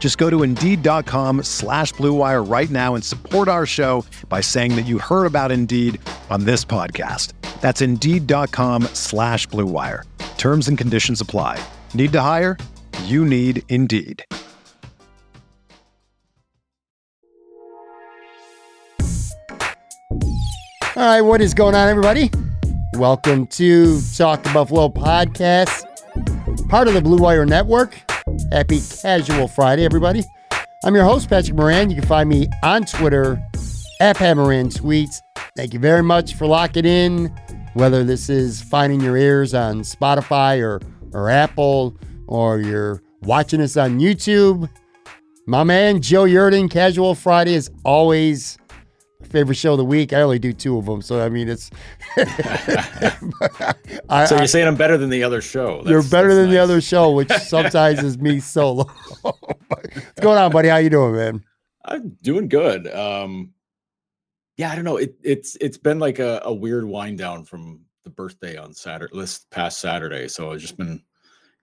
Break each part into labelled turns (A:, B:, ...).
A: Just go to Indeed.com slash BlueWire right now and support our show by saying that you heard about Indeed on this podcast. That's Indeed.com slash BlueWire. Terms and conditions apply. Need to hire? You need Indeed.
B: All right, what is going on, everybody? Welcome to Talk to Buffalo podcast, part of the Blue Wire Network. Happy Casual Friday, everybody. I'm your host, Patrick Moran. You can find me on Twitter at Pat Moran Tweets. Thank you very much for locking in, whether this is finding your ears on Spotify or, or Apple, or you're watching us on YouTube. My man, Joe Yerdon, Casual Friday is always favorite show of the week. I only do two of them, so I mean it's.
C: I, so you're saying I'm better than the other show?
B: That's, you're better than nice. the other show, which sometimes is me solo. What's going on, buddy? How you doing, man?
C: I'm doing good. Um, yeah, I don't know. It, it's it's been like a, a weird wind down from the birthday on Saturday, this past Saturday. So I've just been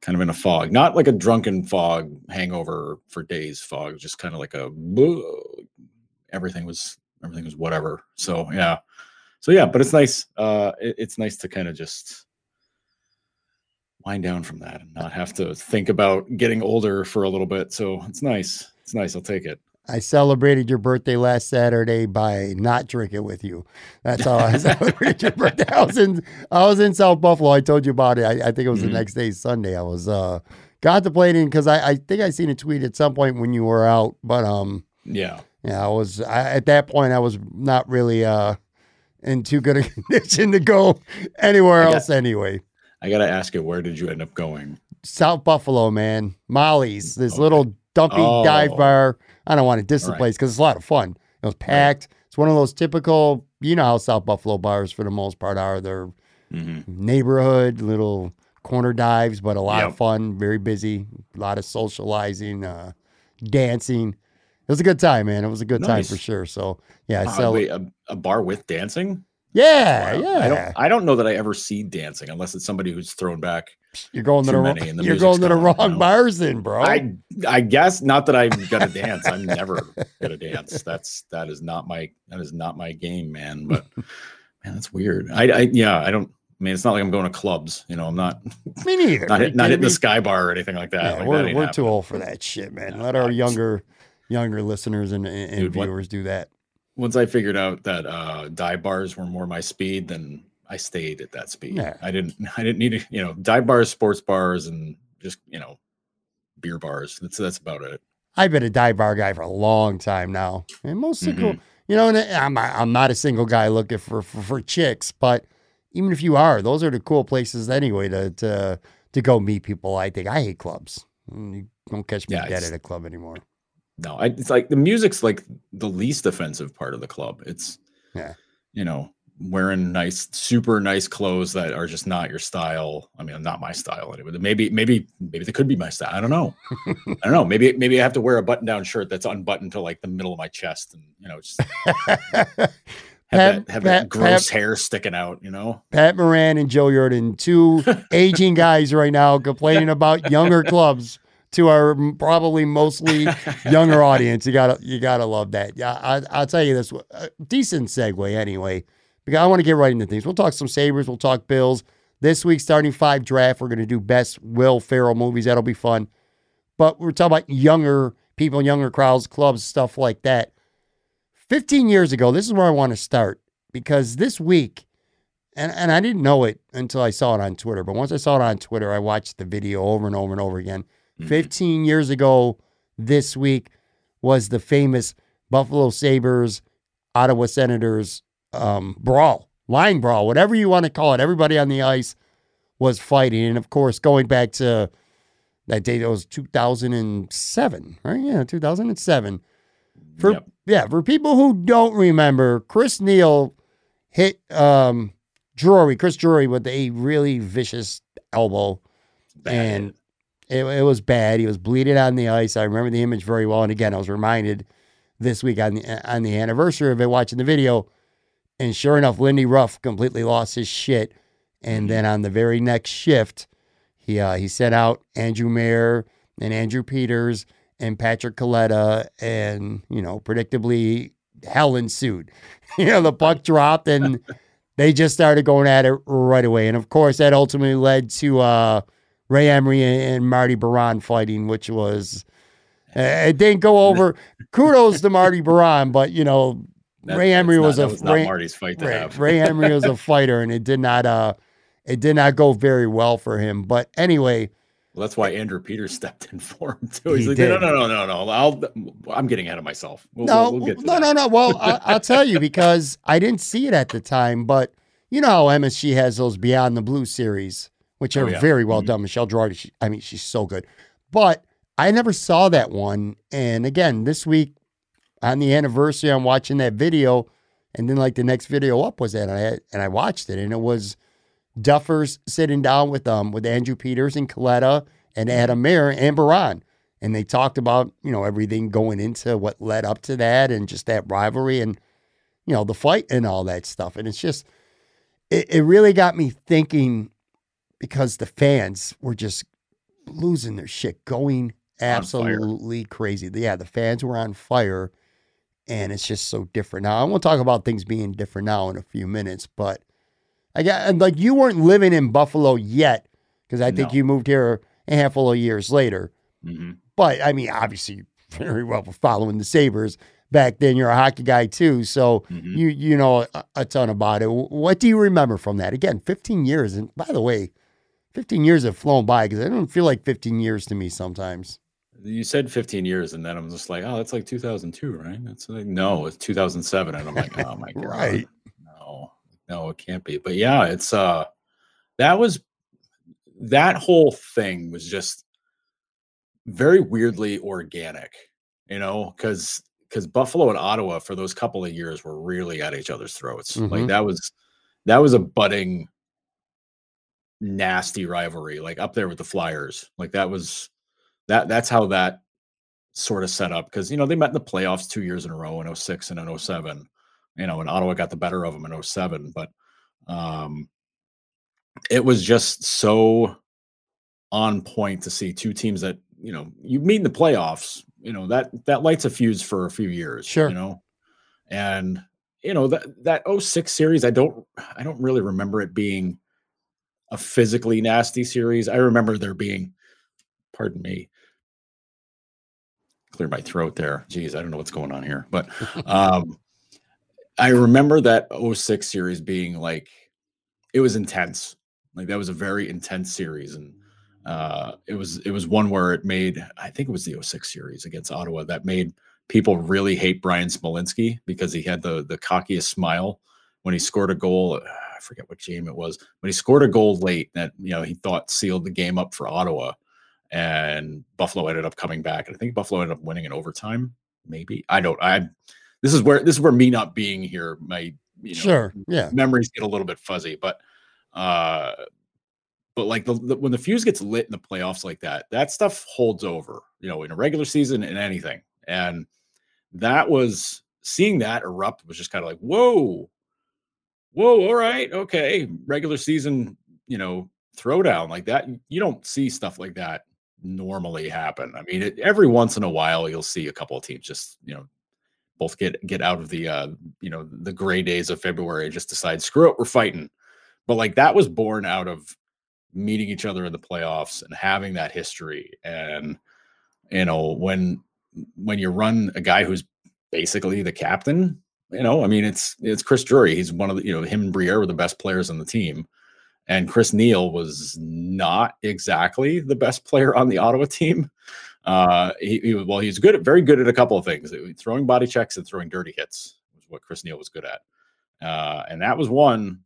C: kind of in a fog, not like a drunken fog, hangover for days fog, just kind of like a everything was everything was whatever. So yeah, so yeah, but it's nice. Uh, it, it's nice to kind of just wind down from that and not have to think about getting older for a little bit. So it's nice. It's nice. I'll take it.
B: I celebrated your birthday last Saturday by not drinking with you. That's how I celebrated your birthday. I was in I was in South Buffalo. I told you about it. I, I think it was mm-hmm. the next day, Sunday. I was uh contemplating because I, I think I seen a tweet at some point when you were out, but um
C: yeah
B: yeah, I was I, at that point. I was not really uh, in too good a condition to go anywhere got, else. Anyway,
C: I gotta ask you, where did you end up going?
B: South Buffalo, man. Molly's, this okay. little dumpy oh. dive bar. I don't want to diss the right. place because it's a lot of fun. It was packed. Right. It's one of those typical, you know how South Buffalo bars for the most part are. They're mm-hmm. neighborhood little corner dives, but a lot yep. of fun. Very busy. A lot of socializing, uh, dancing. It was a good time, man. It was a good nice. time for sure. So yeah,
C: uh,
B: sell
C: wait, a, a, bar with dancing.
B: Yeah, wow. yeah.
C: I don't. I don't know that I ever see dancing unless it's somebody who's thrown back.
B: You're going to the, wrong, the you're going to the wrong know? bars, then, bro.
C: I I guess not that I'm gonna dance. I'm never gonna dance. That's that is not my that is not my game, man. But man, that's weird. I, I yeah, I don't. I mean, it's not like I'm going to clubs. You know, I'm not.
B: Me neither.
C: Not, not hitting the sky bar or anything like that.
B: Yeah,
C: like
B: we're we're too old for that shit, man. Let our younger younger listeners and, and Dude, viewers what, do that.
C: Once I figured out that uh, dive bars were more my speed, then I stayed at that speed. Yeah. I didn't I didn't need to, you know, dive bars, sports bars, and just, you know, beer bars. That's that's about it.
B: I've been a dive bar guy for a long time now. And most mm-hmm. you know, and I'm I'm not a single guy looking for, for, for chicks, but even if you are, those are the cool places anyway to to to go meet people. I think I hate clubs. You don't catch me yeah, dead at a club anymore
C: no, I, it's like the music's like the least offensive part of the club. It's
B: yeah,
C: you know, wearing nice, super nice clothes that are just not your style. I mean, not my style anyway. Maybe, maybe, maybe they could be my style. I don't know. I don't know. Maybe, maybe I have to wear a button-down shirt that's unbuttoned to like the middle of my chest, and you know, just have, Pat, that, have Pat, that gross Pat, hair sticking out. You know,
B: Pat Moran and Joe Yerdon, two aging guys right now, complaining about younger clubs to our probably mostly younger audience. You gotta you gotta love that. Yeah, I, will tell you this. Uh, decent segue anyway, because I want to get right into things. We'll talk some Sabres. We'll talk Bills. This week, starting five draft, we're going to do best Will Ferrell movies. That'll be fun. But we're talking about younger people, younger crowds, clubs, stuff like that. 15 years ago, this is where I want to start because this week, and and I didn't know it until I saw it on Twitter. But once I saw it on Twitter, I watched the video over and over and over again.
C: Mhm.
B: 15 years ago this week was the famous Buffalo Sabres, Ottawa Senators um, brawl, line brawl, whatever you want to call it. Everybody on the ice was fighting. And of course, going back to that date, it was 2007, right? Yeah, 2007. For
C: Yep.
B: yeah, for people who don't remember, Chris Neil hit um Drury, Chris Drury with a really vicious elbow.
C: Bad.
B: and it, it was bad. He was bleeding on the ice. I remember the image very well. And again, I was reminded this week on the on the anniversary of it, watching the video. And sure enough, Lindy Ruff completely lost his shit. And then on the very next shift, he uh, he sent out Andrew Mair and Andrew Peters and Patrick Kaleta, and you know, predictably, hell ensued. you know, the puck dropped, and they just started going at it right away. And of course, that ultimately led to uh, Ray Emery and Marty Biron fighting, which was uh, it didn't go over. Kudos to Marty Biron, but you know,
C: That-
B: Ray Emery was
C: that
B: a
C: was not
B: Ray,
C: Marty's fight to
B: Ray,
C: have.
B: Ray Emery was a fighter, and it did not uh, it did not go very well for him. But anyway,
C: Well, that's why Andrew Peters stepped in for him too. He's
B: He
C: like,
B: did.
C: no, no, no, no, no. I'll. I'm getting ahead of myself. We'll,
B: no,
C: we'll, we'll get
B: no,
C: that.
B: no, no. Well, I, I'll tell you because I didn't see it at the time, but you know how MSG has those Beyond the Blue series, which
C: Oh,
B: are
C: yeah.
B: very well
C: Mhm.
B: done. Michelle Gerardi, she, I mean, she's so good. But I never saw that one. And again, this week on the anniversary, I'm watching that video, and then like the next video up was that, and I and I watched it, and it was Duffers sitting down with um with Andrew Peters and Kaleta and Adam Mair and Biron. And they talked about, you know, everything going into what led up to that and just that rivalry and, you know, the fight and all that stuff. And it's just it, it really got me thinking because the fans were just losing their shit, going absolutely crazy. Yeah, the fans were on fire and it's just so different now. I won't talk about things being different now in a few minutes, but I got and like you weren't living in Buffalo yet because I think
C: No.
B: you moved here a handful of years later.
C: Mhm.
B: But I mean, obviously, very well for following the Sabres back then. You're a hockey guy too, so
C: Mhm.
B: you you know a, a ton about it. What do you remember from that? Again, 15 years, and by the way, 15 years have flown by because I don't feel like 15 years to me sometimes.
C: You said 15 years, and then I'm just like, oh, that's like 2002, right? That's like, no, it's 2007, and I'm like, oh my god,
B: Right.
C: No, no, it can't be. But yeah, it's uh, that was that whole thing was just very weirdly organic, you know, because because Buffalo and Ottawa for those couple of years were really at each other's throats. Like
B: Mhm.
C: that was that was a budding nasty rivalry, like up there with the Flyers. Like that was that that's how that sort of set up because you know they met in the playoffs two years in a row in 06 and in 07 you know and ottawa got the better of them in 07 but um it was just so on point to see two teams that you know you meet in the playoffs you know that that lights a fuse for a few years
B: Sure.
C: you know and you know that that 06 series i don't i don't really remember it being a physically nasty series i remember there being pardon me. Clear my throat there. Jeez i don't know what's going on here but um i remember that 06 series being like it was intense. Like that was a very intense series and uh it was it was one where it made i think it was the 06 series against ottawa that made people really hate bryan smolinski because he had the the cockiest smile when he scored a goal i forget what game it was but he scored a goal late that you know he thought sealed the game up for ottawa and buffalo ended up coming back and i think buffalo ended up winning in overtime maybe i don't i this is where this is where me not being here my you know
B: sure, yeah,
C: memories get a little bit fuzzy, but uh but like the, the when the fuse gets lit in the playoffs like that, that stuff holds over, you know, in a regular season and anything. And that was seeing that erupt was just kind of like, whoa, whoa, all right, okay, regular season, you know, throwdown like that. You don't see stuff like that normally happen. I mean, it, every once in a while, you'll see a couple of teams just, you know, both get get out of the uh you know the gray days of February and just decide screw it we're fighting but like that was born out of meeting each other in the playoffs and having that history and you know when when you run a guy who's basically the captain You know, I mean, it's it's Chris Drury. He's one of the you know him and Briere were the best players on the team, and Chris Neil was not exactly the best player on the Ottawa team. Uh, he, he well, he's good, at, very good at a couple of things: throwing body checks and throwing dirty hits was what Chris Neil was good at, uh, and that was one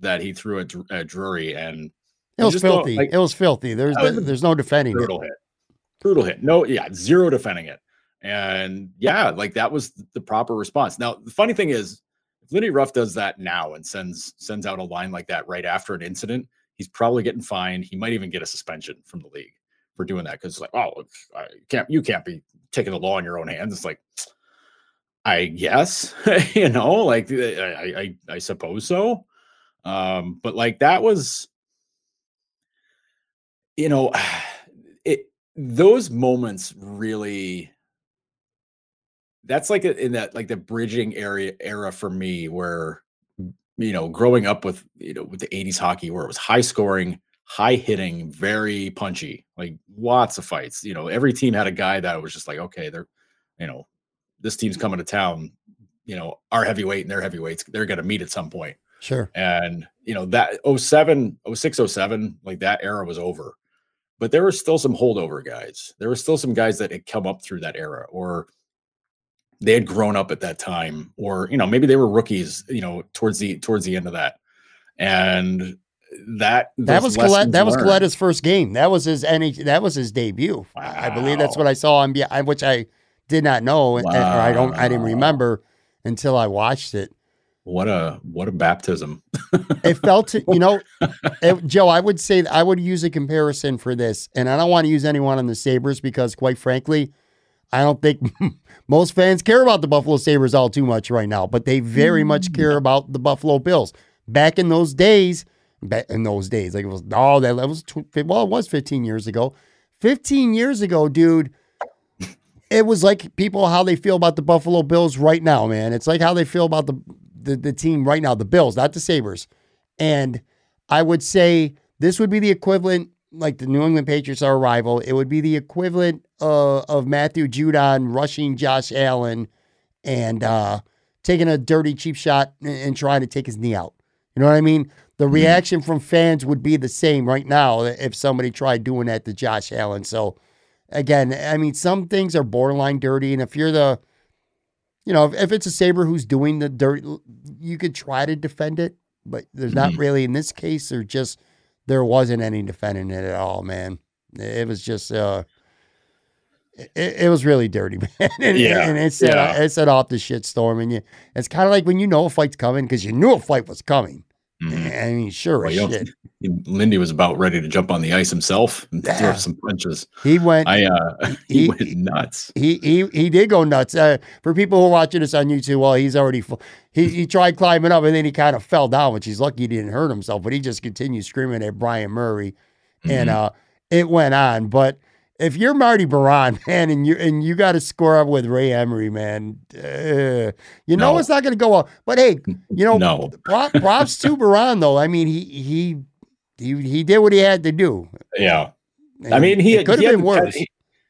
C: that he threw at, at Drury, and
B: it was filthy. Like, it was filthy. There's was there's no defending
C: brutal
B: it.
C: hit, brutal hit. No, yeah, zero defending it, and yeah, like that was the proper response. Now the funny thing is, if Lindy Ruff does that now and sends sends out a line like that right after an incident, he's probably getting fined. He might even get a suspension from the league for doing that because like, oh, I can't you can't be taking the law in your own hands. It's like, I guess you know, like I I, I suppose so. Um, but like that was, you know, it those moments really that's like a, in that like the bridging area era for me where you know growing up with you know with the 80s hockey where it was high scoring high hitting very punchy like lots of fights you know every team had a guy that was just like okay they're you know this team's coming to town you know our heavyweight and their heavyweights they're going to meet at some point
B: Sure.
C: And, you know, that 07, 06, 07, like that era was over. But there were still some holdover guys. There were still some guys that had come up through that era or they had grown up at that time or you know maybe they were rookies you know towards the towards the end of that. And that
B: that was Colette, that was Kaleta's first game. That was his any that was his debut. Wow. I believe that's what I saw on which I did not know wow. or I don't I didn't remember until I watched it.
C: What a what a baptism.
B: It felt you know it, joe i would say i would use a comparison for this and i don't want to use anyone on the sabres because quite frankly i don't think most fans care about the buffalo sabres all too much right now but they very much mm. care about the buffalo bills back in those days back in those days like it was oh that was well it was 15 years ago 15 years ago dude it was like people how they feel about the Buffalo Bills right now, man. It's like how they feel about the the, the team right now, the Bills, not the Sabres. And I would say this would be the equivalent, like the New England Patriots are a rival. It would be the equivalent uh, of Matthew Judon rushing Josh Allen and uh, taking a dirty, cheap shot and, and, trying to take his knee out. You know what I mean? The mm-hmm. reaction from fans would be the same right now if somebody tried doing that to Josh Allen. So, again, I mean, some things are borderline dirty. And if you're the you know, if, if it's a Sabre who's doing the dirt, you could try to defend it, but there's not mm-hmm. really in this case. There just there wasn't any defending it at all, man. It was just uh, it, it was really dirty, man. and, yeah, and it set yeah. it set off the shit storm, and you, it's kind of like when you know a fight's coming because you knew a fight was coming. Mm-hmm. I mean, sure well, shit.
C: Lindy was about ready to jump on the ice himself and yeah. throw some punches.
B: He went.
C: I uh, he, he went nuts.
B: He he he did go nuts. Uh, for people who are watching this on YouTube, well, he's already he he tried climbing up and then he kind of fell down, which he's lucky he didn't hurt himself. But he just continued screaming at Bryan Murray, mm-hmm. and uh, it went on. But if you're Marty Biron, man, and you and you got to score up with Ray Emery, man, uh, you know no. it's not going to go well. But hey, you know,
C: no.
B: props to Biron though. I mean, he he he he did what he had to do.
C: Yeah, and I mean, he could have been worse. He,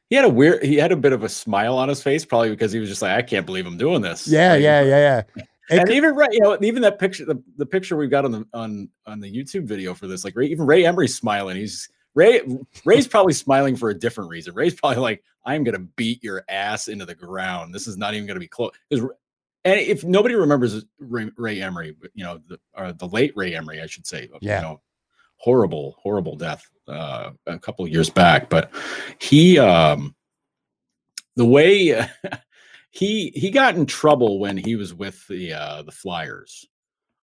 C: he, had a weird, he had a bit of a smile on his face, probably because he was just like, I can't believe I'm doing this.
B: Yeah,
C: like,
B: yeah, yeah,
C: yeah. and could, even right, you know, even that picture, the, the picture we've got on the on on the YouTube video for this, like Ray, even Ray Emery's smiling. He's Ray Ray's probably smiling for a different reason. Ray's probably like, I'm gonna beat your ass into the ground. This is not even gonna be close. And if nobody remembers Ray, Ray Emery, you know, the, or the late Ray Emery, I should say,
B: yeah.
C: you know, horrible, horrible death uh, a couple of years back. But he, um, the way he he got in trouble when he was with the uh, the Flyers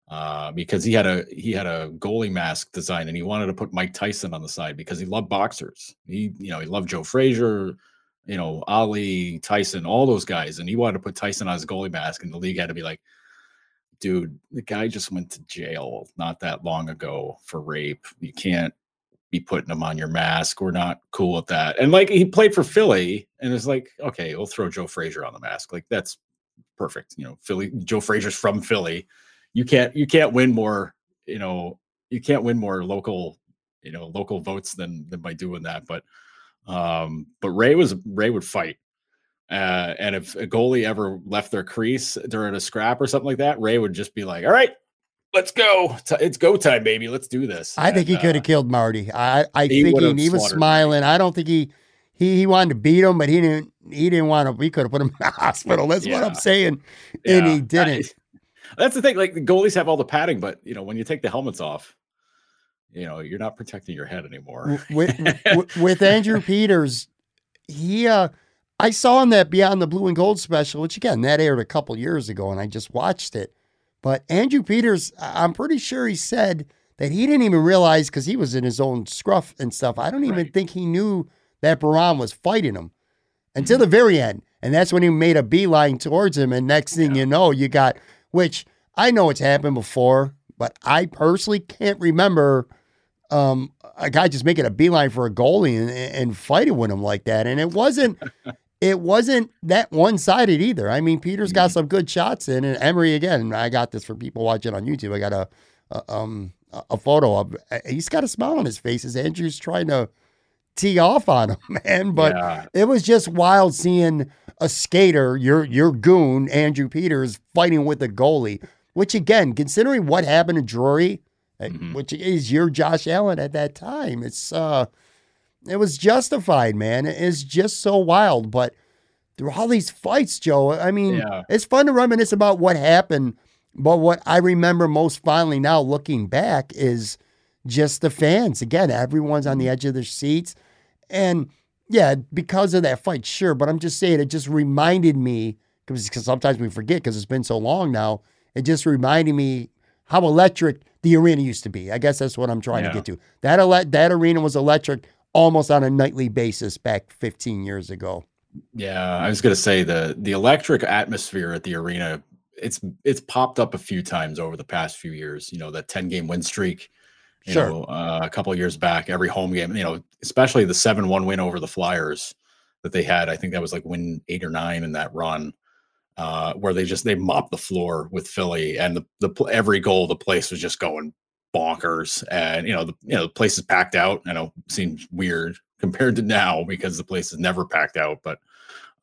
C: uh, because he had a he had a goalie mask design and he wanted to put Mike Tyson on the side because he loved boxers. He you know he loved Joe Frazier, you know Ali, Tyson, all those guys, and he wanted to put Tyson on his goalie mask, and the league had to be like, dude, the guy just went to jail not that long ago for rape. You can't be putting him on your mask. We're not cool with that. And like he played for Philly, and it's like, okay, we'll throw Joe Frazier on the mask. Like that's perfect. You know, Philly. Joe Frazier's from Philly you can't you can't win more you know you can't win more local you know local votes than than by doing that but um but ray was ray would fight Uh, and if a goalie ever left their crease during a scrap or something like that, Ray would just be like, "All right, let's go. It's go time, baby. Let's do this."
B: I think he could have uh, killed Marty. I I he think he, he was smiling. I don't think he he he wanted to beat him, but he didn't. He didn't want to. We could have put him in the hospital. That's yeah. what I'm saying, yeah. and he didn't. I,
C: that's the thing. Like the goalies have all the padding, but you know when you take the helmets off, you know you're not protecting your head anymore.
B: with, with, with Andrew Peters, he uh I saw him that Beyond the Blue and Gold special, which again that aired a couple years ago, and I just watched it. But Andrew Peters, I'm pretty sure he said that he didn't even realize because he was in his own scruff and stuff. I don't even right. think he knew that Biron was fighting him until mm-hmm. the very end. And that's when he made a beeline towards him. And next thing yeah. you know, you got, which I know it's happened before, but I personally can't remember um, a guy just making a beeline for a goalie and, and fighting with him like that. And it wasn't. it wasn't that one sided either. I mean, Peter's got mm-hmm. some good shots in, and Emery again. I got this for people watching on YouTube. I got a, a um a photo of. He's got a smile on his face as Andrew's trying to tee off on him, man. But yeah. it was just wild seeing a skater, your your goon, Andrew Peters, fighting with a goalie. Which again, considering what happened to Drury, eh, mm-hmm. which is your Josh Allen at that time, it's uh it was justified, man. It's just so wild. But through all these fights, Joe, I mean, yeah. it's fun to reminisce about what happened. But what I remember most fondly now looking back is just the fans. Again, everyone's on the edge of their seats. And yeah, because of that fight, sure. But I'm just saying, it just reminded me because sometimes we forget because it's been so long now. It just reminded me how electric the arena used to be. I guess that's what I'm trying yeah. to get to. That ele- that arena was electric almost on a nightly basis back 15 years ago.
C: Yeah, I was going to say the the electric atmosphere at the arena it's it's popped up a few times over the past few years. You know, that 10 game win streak you sure. know, uh, a couple years back, every home game, you know, especially the 7 1 win over the Flyers that they had. I think that was like win eight or nine in that run. Uh, where they just they mopped the floor with Philly, and the, the every goal the place was just going bonkers, and you know the you know the place is packed out. I know seems weird compared to now because the place is never packed out, but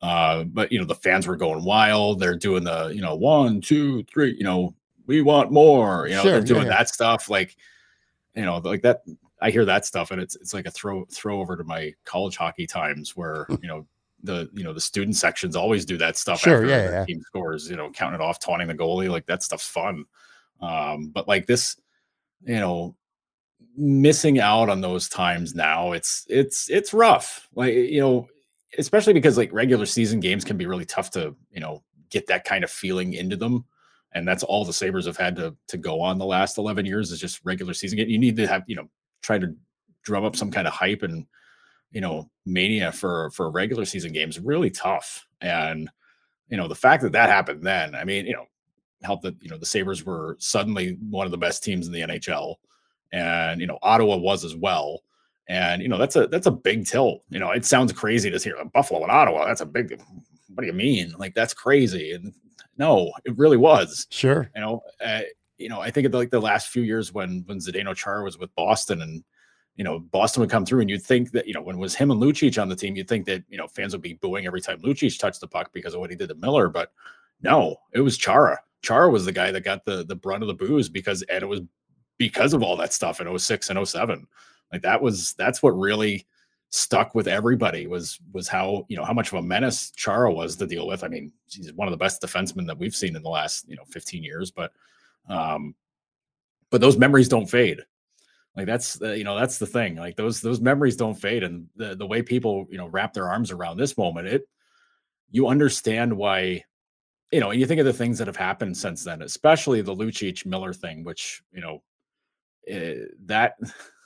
C: uh, but you know the fans were going wild. They're doing the you know one two three, you know we want more. You know sure, they're doing yeah, yeah. that stuff like you know, like that. I hear that stuff, and it's it's like a throw throw over to my college hockey times where you know the you know the student sections always do that stuff.
B: Sure, yeah, yeah.
C: Team scores, you know, counting it off, taunting the goalie, like that stuff's fun. Um, but like this, you know, missing out on those times now, it's it's it's rough. Like you know, especially because like regular season games can be really tough to you know get that kind of feeling into them and that's all the Sabres have had to to go on the last 11 years is just regular season. You need to have, you know, try to drum up some kind of hype and you know mania for for regular season games really tough. And you know the fact that that happened then i mean you know helped that you know the sabres were suddenly one of the best teams in the nhl and you know ottawa was as well. And you know that's a that's a big tilt. You know it sounds crazy to hear buffalo and ottawa that's a big what do you mean? Like that's crazy. And no, it really was.
B: Sure.
C: You know, uh, you know, I think of like the last few years when when Zdeno Chara was with Boston and you know, Boston would come through and you'd think that, you know, when it was him and Lucic on the team, you'd think that, you know, fans would be booing every time Lucic touched the puck because of what he did to Miller. But no, it was Chara. Chara was the guy that got the the brunt of the booze because and it was because of all that stuff in 06 and 07. Like that was that's what really stuck with everybody was was how you know how much of a menace Chara was to deal with. I mean, he's one of the best defensemen that we've seen in the last you know 15 years, but um, but those memories don't fade. Like that's uh, you know that's the thing. Like those those memories don't fade, and the the way people you know wrap their arms around this moment, it you understand why. You know, and you think of the things that have happened since then, especially the Lucic Miller thing, which you know uh, that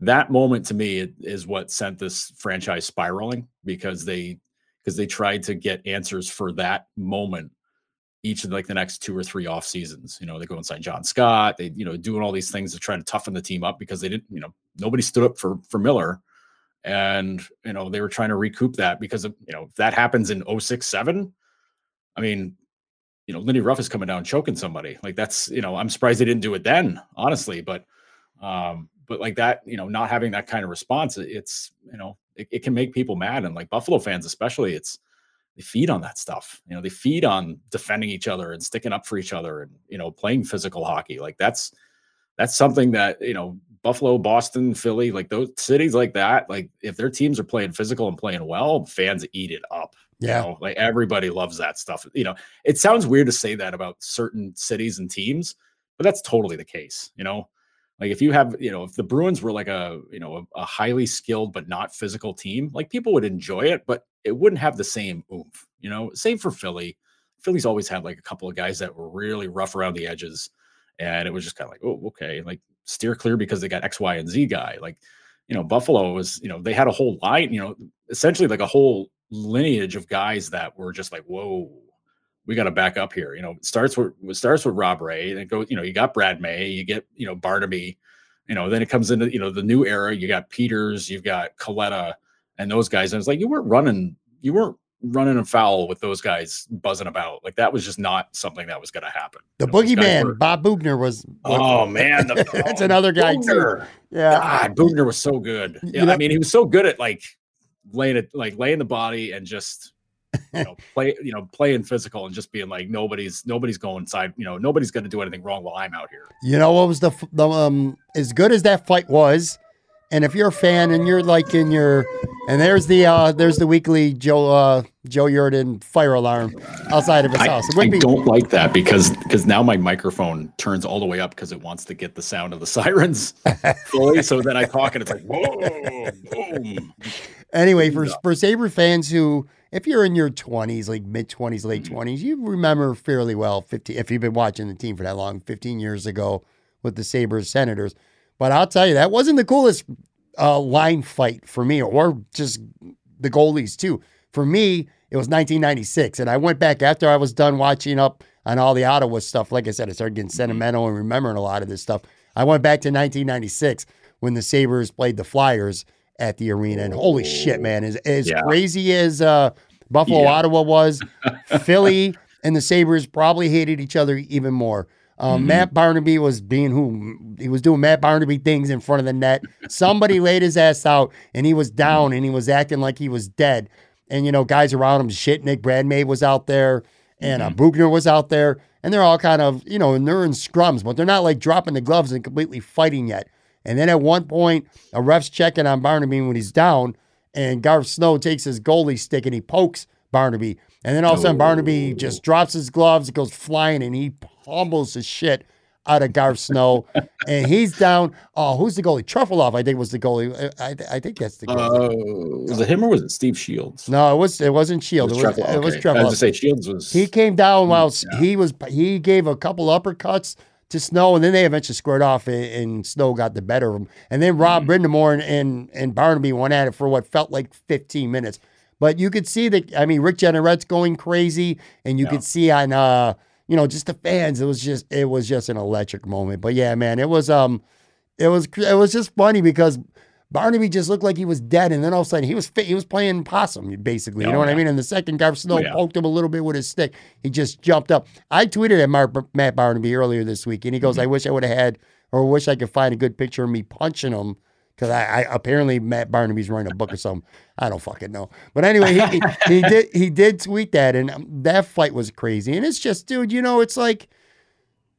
C: that moment to me is what sent this franchise spiraling because they because they tried to get answers for that moment each of like the next two or three off seasons. You know, they go inside John Scott, they, you know, doing all these things to try to toughen the team up because they didn't, you know, nobody stood up for for Miller. And, you know, they were trying to recoup that because of, you know, if that happens in 06, 7, I mean, you know, Lindy Ruff is coming down choking somebody. Like that's, you know, I'm surprised they didn't do it then, honestly. But um, but like that, you know, not having that kind of response, it's, you know, it, it, can make people mad. And like Buffalo fans, especially, it's, they feed on that stuff. You know, they feed on defending each other and sticking up for each other and you know playing physical hockey. Like that's that's something that you know Buffalo, Boston, Philly, like those cities like that. Like if their teams are playing physical and playing well, fans eat it up.
B: Yeah.
C: You know, like everybody loves that stuff. You know, it sounds weird to say that about certain cities and teams, but that's totally the case. You know, like if you have, you know, if the Bruins were like a, you know, a, a highly skilled but not physical team, like people would enjoy it, but it wouldn't have the same oomph. You know, same for Philly. Philly's always had like a couple of guys that were really rough around the edges, and it was just kind of like, oh, okay, like steer clear because they got X, Y, and Z guy. Like, you know, Buffalo was, you know, they had a whole line, you know, essentially like a whole lineage of guys that were just like, whoa, we got to back up here. You know, it starts with it starts with Rob Ray, and it goes, you know, you got Brad May, you get, you know, Barnaby, you know, then it comes into, you know, the new era. You got Peters, you've got Kaleta, and those guys. And it's like you weren't running, you weren't running a foul with those guys buzzing about. Like that was just not something that was going to happen.
B: The
C: You know,
B: boogeyman,
C: were-
B: Bob Boughner was.
C: Oh man, the,
B: That's another guy, too. Yeah.
C: God, Boughner was so good.
B: You
C: Yeah,
B: know-
C: I mean, he was so good at like laying it, like laying the body and just you know play, you know, playing physical and just being like nobody's nobody's going side. You know, nobody's going to do anything wrong while I'm out here.
B: You know what was the, the um as good as that fight was, and if you're a fan and you're like in your and there's the uh there's the weekly Joe uh Joe Yerdon fire alarm outside of his
C: I,
B: house. It
C: I
B: be
C: don't like that because because now my microphone turns all the way up because it wants to get the sound of the sirens fully. so then I talk and it's like whoa, boom.
B: anyway for for Sabre fans who if you're in your 20s, like mid 20s, late
C: Mm-hmm.
B: 20s, you remember fairly well 15 if you've been watching the team for that long, 15 years ago with the Sabres Senators. But I'll tell you, that wasn't the coolest uh, line fight for me, or just the goalies too. For me, it was 1996, and I went back after I was done watching up on all the Ottawa stuff. Like I said, I started getting sentimental and remembering a lot of this stuff. I went back to 1996 when the Sabres played the Flyers at the arena, and holy shit, man, as as
C: Yeah.
B: crazy as uh, Buffalo,
C: Yeah.
B: Ottawa was, Philly and the Sabres probably hated each other even more. Um,
C: Mhm.
B: Matt Barnaby was being who he was doing Matt Barnaby things in front of the net. Somebody laid his ass out and he was down and he was acting like he was dead. And you know, guys around him, shit, Nick Brad May was out there and uh, Boughner was out there, and they're all kind of you know, and they're in scrums, but they're not like dropping the gloves and completely fighting yet. And then at one point, a ref's checking on Barnaby when he's down, and Garth Snow takes his goalie stick and he pokes Barnaby. And then all of a sudden, Barnaby just drops his gloves, it goes flying, and he pummels the shit out of Garth Snow. and he's down. Oh, who's the goalie? Trefilov, I think, was the goalie. I, I, I think that's the goalie.
C: Oh, was it him or was it Steve Shields?
B: no, it was it wasn't Shield. It was,
C: Treflo-
B: it was
C: okay. I was to say Shields was.
B: He came down while
C: Yeah.
B: he was he gave a couple uppercuts to Snow, and then they eventually squared off, and, and Snow got the better of him. And then Rob
C: Mm-hmm.
B: Brind'Amour and, and and Barnaby went at it for what felt like 15 minutes. But you could see that I mean Rick Jeanneret's going crazy, and you
C: Yeah.
B: could see on uh you know just the fans. It was just it was just an electric moment. But yeah, man, it was um it was it was just funny because. Barnaby just looked like he was dead, and then all of a sudden he was fit, he was playing possum, basically. You
C: Oh,
B: know what I mean? And the second Garth Snow
C: Oh, yeah.
B: poked him a little bit with his stick, he just jumped up. I tweeted at Mark, Matt Barnaby earlier this week, and he goes,
C: Mm-hmm.
B: "I wish I would have had, or wish I could find a good picture of me punching him." Because I, I apparently Matt Barnaby's writing a book or something. I don't fucking know. But anyway, he, he, did he did tweet that, and um, that fight was crazy. And it's just, dude, you know, it's like,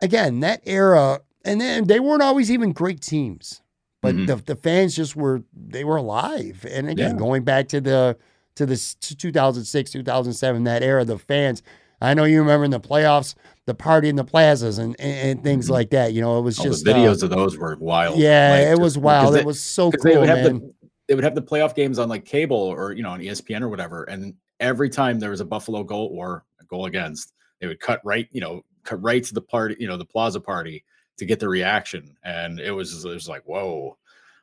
B: again, that era, and then they weren't always even great teams, but
C: Mhm.
B: the the fans just were they were alive. And again,
C: Yeah.
B: going back to the to the 2006, 2007, that era, the fans. I know you remember in the playoffs, the party in the plazas and and, and things
C: Mhm.
B: like that. You know, it was
C: oh,
B: just
C: the
B: uh,
C: videos of those were wild.
B: yeah,
C: Like,
B: it
C: just-
B: was wild.
C: they-
B: it was so cool,
C: they would the they would have the playoff games on like cable or you know on ESPN or whatever, and every time there was a Buffalo goal or a goal against, they would cut right, you know, cut right to the party, you know, the plaza party to get the reaction, and it was it was like whoa.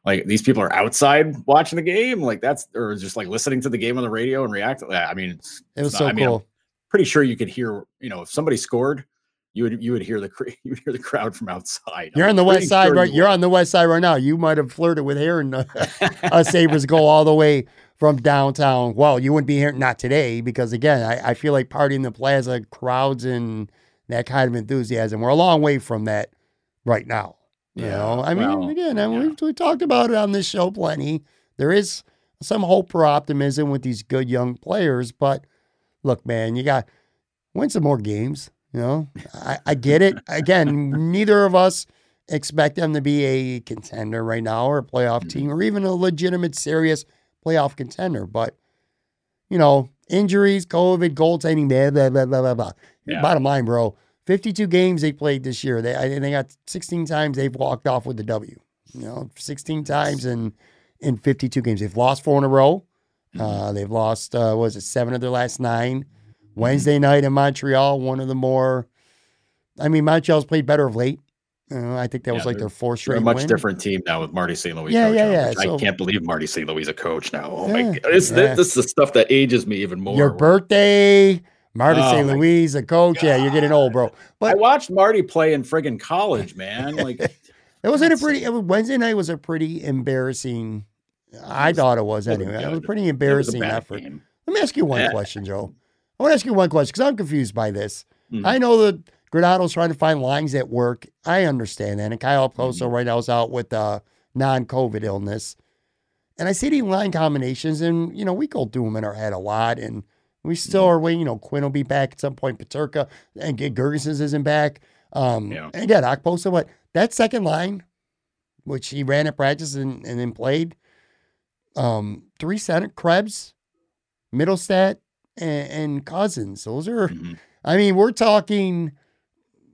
C: Like these people are outside watching the game, like that's or just like listening to the game on the radio and react. I mean, it's,
B: it was so
C: not- I mean,
B: cool.
C: Pretty sure you could hear, you know, if somebody scored, you would you would hear the you would hear the crowd from outside.
B: You're
C: I'm
B: on the west side,
C: sure
B: right?
C: you
B: You're on the west side right now. You might have flirted with hearing uh, us Sabres go all the way from downtown. Well, you wouldn't be here not today because again, I, I feel like partying the plaza, crowds and that kind of enthusiasm. We're a long way from that right now. You
C: Yeah,
B: know, I mean,
C: well,
B: again, I mean,
C: yeah.
B: we've, we talked about it on this show plenty. There is some hope for optimism with these good young players, but look, man, you got win some more games. You know, I, I get it. Again, neither of us expect them to be a contender right now or a playoff
C: Mm-hmm.
B: team or even a legitimate, serious playoff contender. But, you know, injuries, COVID, goaltending, blah, blah, blah, blah, blah, blah.
C: Yeah.
B: Bottom line, bro, 52 games they played this year. They, I, they got 16 times they've walked off with the W. You know, 16 times in, in 52 games. They've lost four in a row. Uh, they've lost, uh, what was it, seven of their last nine. Wednesday night in Montreal, one of the more, I mean, Montreal's played better of late. Uh, I think that was like their fourth straight
C: a much
B: win.
C: different team now with Marty St. Louis.
B: Yeah,
C: coach
B: yeah, yeah, so-
C: I can't believe Marty St. Louis is a coach now. Oh
B: Yeah,
C: my god, it's,
B: yeah.
C: this, this is the stuff that ages me even more.
B: Your birthday, Marty
C: Oh
B: St. Louis, a coach. Yeah, you're getting old, bro. But I
C: watched Marty play in friggin' college, man. Like
B: it wasn't a pretty. It was, Wednesday night was a pretty embarrassing. I thought it was anyway. It was a pretty
C: was a
B: embarrassing effort.
C: game.
B: Let me ask you one question, Joe. I want to ask you one question because I'm confused by this.
C: Mhm.
B: I know that Granato's trying to find lines at work. I understand that. And Kyle Poso right now is out with a non-COVID illness. And I see these line combinations, and you know we go through them in our head a lot, and we still are waiting. You know, Quinn will be back at some point. Peterka and Gergeson's isn't back. Um,
C: Yeah.
B: And again, Okposo, but that second line, which he ran at practice and, and then played, um, three center Krebs, Mittelstadt, and, and Cousins. Those are.
C: Mhm.
B: I mean, we're talking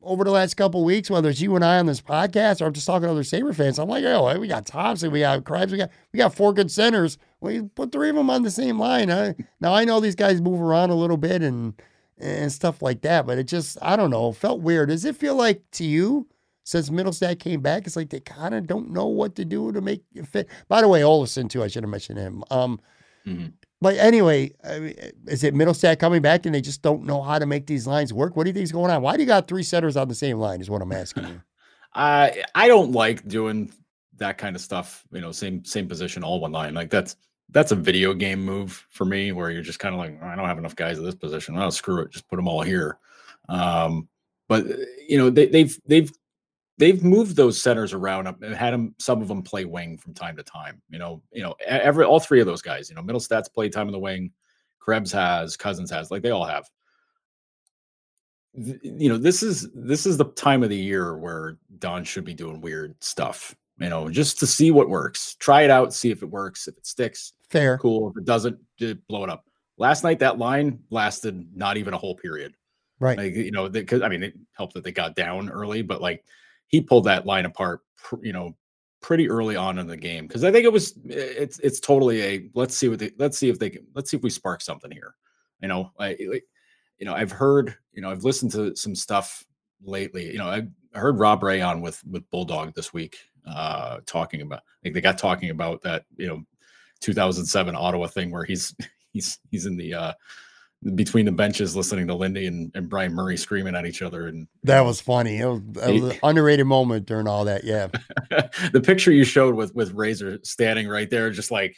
B: over the last couple of weeks, whether it's you and I on this podcast or I'm just talking to other Sabre fans. I'm like, oh, we got Thompson, we got Krebs, we got we got four good centers. We put three of them on the same line. Huh? Now I know these guys move around a little bit and and stuff like that, but it just I don't know, felt weird. Does it feel like to you? Since Mittelstadt came back, it's like they kind of don't know what to do to make it fit. By the way, Olofsson too. I should have mentioned him. Um,
C: Mhm.
B: but anyway, I mean, is it Mittelstadt coming back and they just don't know how to make these lines work? What do you think is going on? Why do you got three setters on the same line? Is what I'm asking you.
C: I I don't like doing that kind of stuff. You know, same same position, all one line. Like that's that's a video game move for me, where you're just kind of like, I don't have enough guys at this position. Oh, screw it, just put them all here. Um, but you know, they, they've they've they've moved those centers around um, and had them some of them play wing from time to time. You know, you know, every all three of those guys. You know, Mittelstadt's play time in the wing. Krebs has, Cousins has, like they all have you know this is this is the time of the year where don should be doing weird stuff you know just to see what works try it out see if it works if it sticks
B: Fair.
C: cool if it doesn't blow it up last night that line lasted not even a whole period
B: Right.
C: like you know because i mean it helped that they got down early but like he pulled that line apart you know pretty early on in the game because i think it was it's it's totally a let's see what they let's see if they can let's see if we spark something here. You know like you know i've heard you know i've listened to some stuff lately you know i, I heard rob ray on with with bulldog this week uh talking about like they got talking about that you know 2007 ottawa thing where he's he's he's in the uh between the benches listening to lindy and, and bryan murray screaming at each other and
B: That was funny. It was, it was an underrated moment during all that. Yeah.
C: the picture you showed with with razor standing right there just like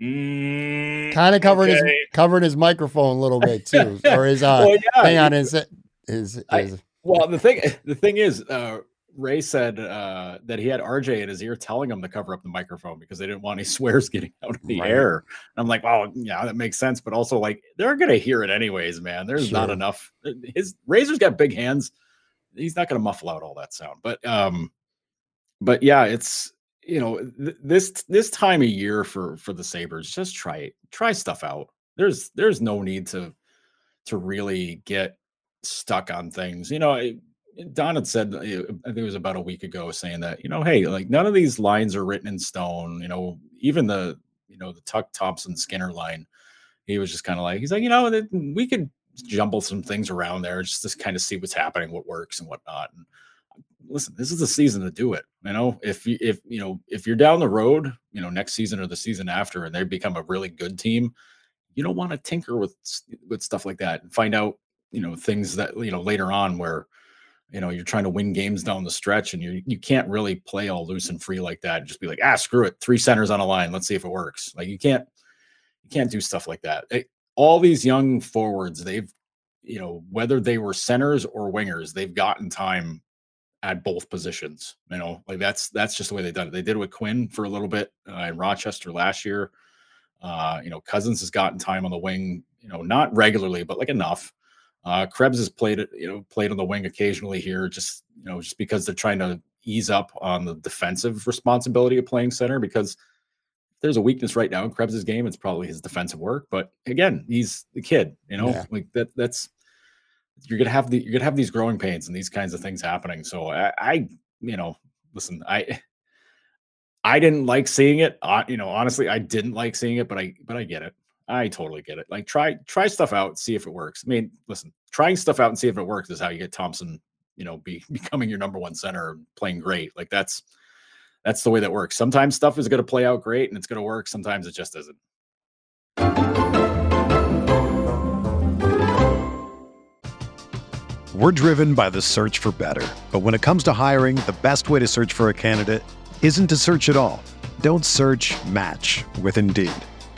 C: mm,
B: Kind of covering his covering his microphone a little bit too. Or his uh
C: Well, yeah,
B: hang on his his,
C: I-
B: his
C: Well, the thing the thing is, uh, Ray said uh, that he had RJ in his ear telling him to cover up the microphone because they didn't want any swears getting out of the
B: Right.
C: air. And I'm like, well, yeah, that makes sense, but also like they're gonna hear it anyways, man. There's not enough. uh, His Razor's got big hands. He's not gonna muffle out all that sound. But um, but yeah, it's you know th- this this time of year for for the Sabres, just try it, try stuff out. There's there's no need to to really get stuck on things. You know, Don had said, uh, I think it was about a week ago, saying that you know, hey, like none of these lines are written in stone. You know, even the you know the Tuch Thompson Skinner line, he was just kind of like, he's like, you know, we could jumble some things around there just to kind of see what's happening, what works and whatnot. And listen, this is the season to do it. You know, if you if you know if you're down the road, you know, next season or the season after, and they become a really good team, you don't want to tinker with with stuff like that and find out you know things that you know later on where you know you're trying to win games down the stretch and you you can't really play all loose and free like that and just be like ah screw it three centers on a line let's see if it works. Like you can't you can't do stuff like that. They- all these young forwards they've you know whether they were centers or wingers they've gotten time at both positions you know? Like that's that's just the way they've done it. They did it with quinn for a little bit uh, in rochester last year. Uh, you know, Cousins has gotten time on the wing you know, not regularly, but like enough. Uh, Krebs has played it, you know, played on the wing occasionally here, just you know, just because they're trying to ease up on the defensive responsibility of playing center. Because there's a weakness right now in Krebs's game, it's probably his defensive work. But again, he's the kid, you know, yeah. like that. That's you're gonna have the you're gonna have these growing pains and these kinds of things happening. So I, I you know, listen, I I didn't like seeing it. Uh, you know, honestly, I didn't like seeing it, but I but I get it. I totally get it. Like try try stuff out, see if it works. I mean, listen, trying stuff out and see if it works is how you get Thompson, you know, be becoming your number one center, playing great. Like that's that's the way that works. Sometimes stuff is going to play out great and it's going to work. Sometimes it just isn't.
A: We're driven by the search for better. But when it comes to hiring, the best way to search for a candidate isn't to search at all. Don't search match with Indeed.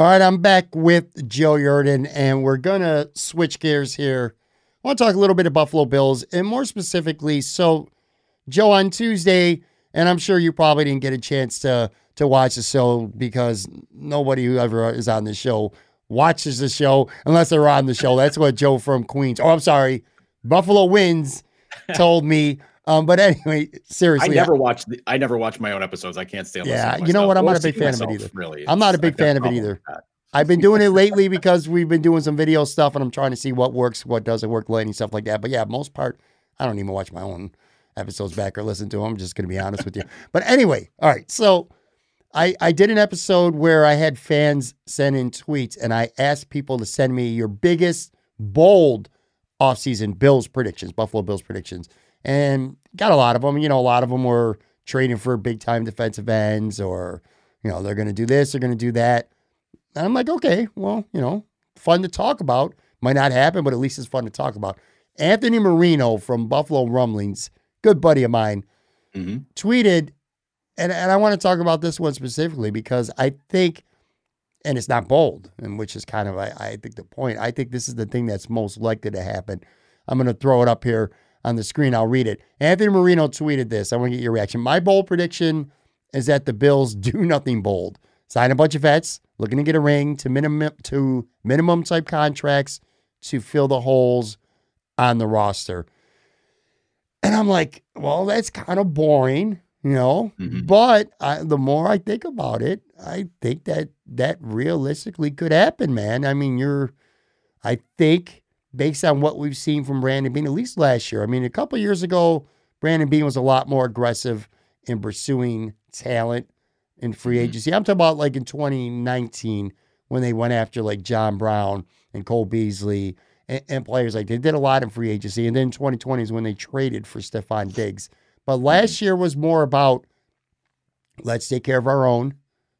B: All right, I'm back with Joe Yerdon, and we're going to switch gears here. I want to talk a little bit of Buffalo Bills, and more specifically, so Joe, on Tuesday, and I'm sure you probably didn't get a chance to to watch the show because nobody who ever is on the show watches the show unless they're on the show. That's what Joe from Queens. Oh, I'm sorry, Buffalo wins told me um, but anyway, seriously,
C: I never watched. The, I never watch my own episodes. I can't stand.
B: Yeah, you know what? I'm not a big fan myself, of it either. Really, I'm not a big fan of it either. I've been doing it lately because we've been doing some video stuff, and I'm trying to see what works, what doesn't work, and stuff like that. But yeah, most part, I don't even watch my own episodes back or listen to them. I'm just going to be honest with you. But anyway, all right. So I I did an episode where I had fans send in tweets, and I asked people to send me your biggest bold offseason Bills predictions, Buffalo Bills predictions and got a lot of them. You know, a lot of them were trading for big time defensive ends or, you know, they're going to do this, they're going to do that. And I'm like, okay, well, you know, fun to talk about. Might not happen, but at least it's fun to talk about. Anthony Marino from Buffalo Rumblings, good buddy of mine, mm-hmm. tweeted, and, and I want to talk about this one specifically because I think, and it's not bold, and which is kind of, I, I think, the point. I think this is the thing that's most likely to happen. I'm going to throw it up here on the screen. I'll read it. Anthony Marino tweeted this. I want to get your reaction. My bold prediction is that the Bills do nothing bold. Sign a bunch of vets, looking to get a ring to minimum to minimum type contracts to fill the holes on the roster. And I'm like, well, that's kind of boring, you know. Mm-hmm. But I, the more I think about it, I think that that realistically could happen, man. I mean, you're, I think based on what we've seen from Brandon Beane, at least last year. I mean, a couple years ago, Brandon Beane was a lot more aggressive in pursuing talent in free mm-hmm. agency. I'm talking about like in 2019 when they went after like John Brown and Cole Beasley and, and players like they did a lot in free agency. And then 2020 is when they traded for Stefon Diggs. But last mm-hmm. year was more about let's take care of our own.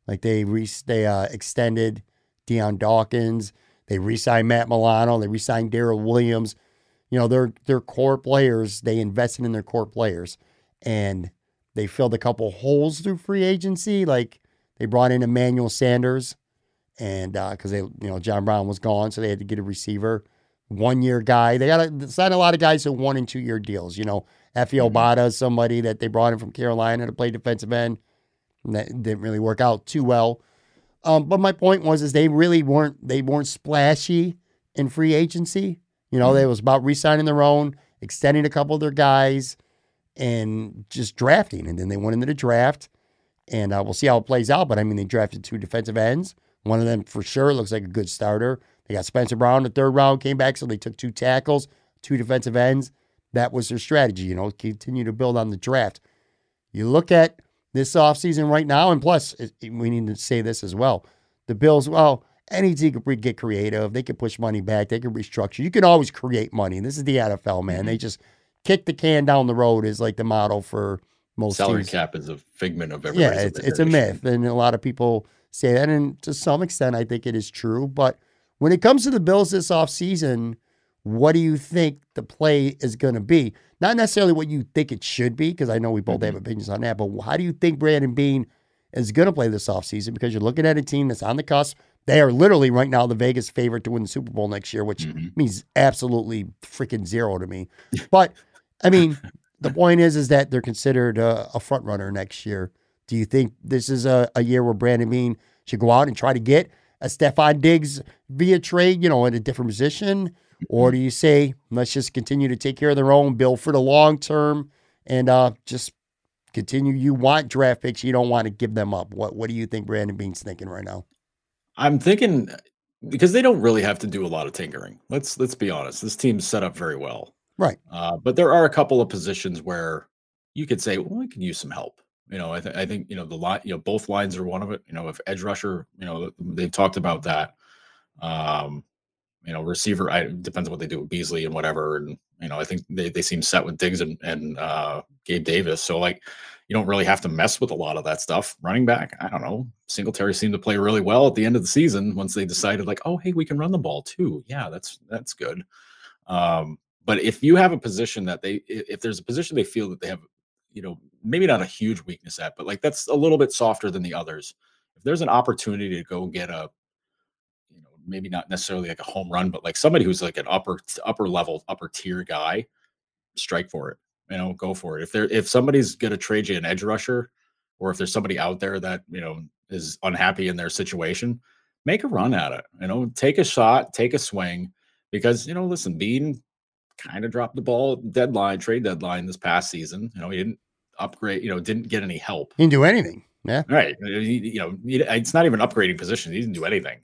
B: Like they re- they uh, extended Dion Dawkins. They re-signed Matt Milano. They re-signed Daryl Williams. You know, they're they're core players. They invested in their core players, and they filled a couple holes through free agency. Like they brought in Emmanuel Sanders, and because uh, they, you know, John Brown was gone, so they had to get a receiver, one year guy. They got to sign a lot of guys to one and two year deals. You know, Efe mm-hmm. Is somebody that they brought in from Carolina to play defensive end. And that didn't really work out too well. Um, but my point was is they really weren't they weren't splashy in free agency. You know, mm-hmm. it was about re-signing their own, extending a couple of their guys, and just drafting. And then they went into the draft, and uh, we'll see how it plays out. But I mean, they drafted two defensive ends. One of them for sure looks like a good starter. They got Spencer Brown in the third round, came back, so they took two tackles, two defensive ends. That was their strategy, you know, continue to build on the draft. You look at this offseason right now, and plus, we need to say this as well. The Bills, well, any team could get creative. They could push money back. They could restructure. You can always create money. This is the NFL, man. They mm-hmm. just kick the can down the road is like the model for most
C: salary
B: teams.
C: cap is a figment of everybody's
B: yeah. It's it's a myth, and a lot of people say that, and to some extent, I think it is true. But when it comes to the Bills this offseason, what do you think the play is going to be? Not necessarily what you think it should be, because I know we both mm-hmm. have opinions on that, but how do you think Brandon Beane is going to play this offseason? Because you're looking at a team that's on the cusp. They are literally right now the Vegas favorite to win the Super Bowl next year, which mm-hmm. means absolutely freaking zero to me. But I mean, the point is, is that they're considered a, a front runner next year. Do you think this is a, a year where Brandon Beane should go out and try to get a Stefon Diggs via trade, you know, in a different position? Or do you say, let's just continue to take care of their own, bill for the long term, and uh, just continue? You want draft picks, you don't want to give them up. What What do you think Brandon Beane's thinking right now?
C: I'm thinking because they don't really have to do a lot of tinkering. Let's let's be honest. This team's set up very well.
B: Right.
C: Uh, but there are a couple of positions where you could say, well, we could use some help. You know, I, th- I think you know the line. You know, both lines are one of it. You know, if edge rusher, you know, they've talked about that. Um, you know, receiver. I depends on what they do with Beasley and whatever. And you know, I think they they seem set with Diggs and and uh, Gabe Davis. So like, you don't really have to mess with a lot of that stuff. Running back, I don't know. Singletary seemed to play really well at the end of the season once they decided like, oh hey, we can run the ball too. Yeah, that's that's good. Um, but if you have a position that they, if there's a position they feel that they have you know, maybe not a huge weakness at, but like that's a little bit softer than the others. If there's an opportunity to go get a, maybe not necessarily like a home run, but like somebody who's like an upper upper level, upper tier guy, strike for it. You know, go for it. If there if somebody's gonna trade you an edge rusher, or if there's somebody out there that you know is unhappy in their situation, make a run at it. You know, take a shot, take a swing, because you know, listen, Beane kind of dropped the ball deadline, trade deadline this past season. You know, he didn't upgrade, you know, didn't get any help.
B: He didn't do anything. Yeah.
C: Right. You know, it's not even upgrading position. He didn't do anything.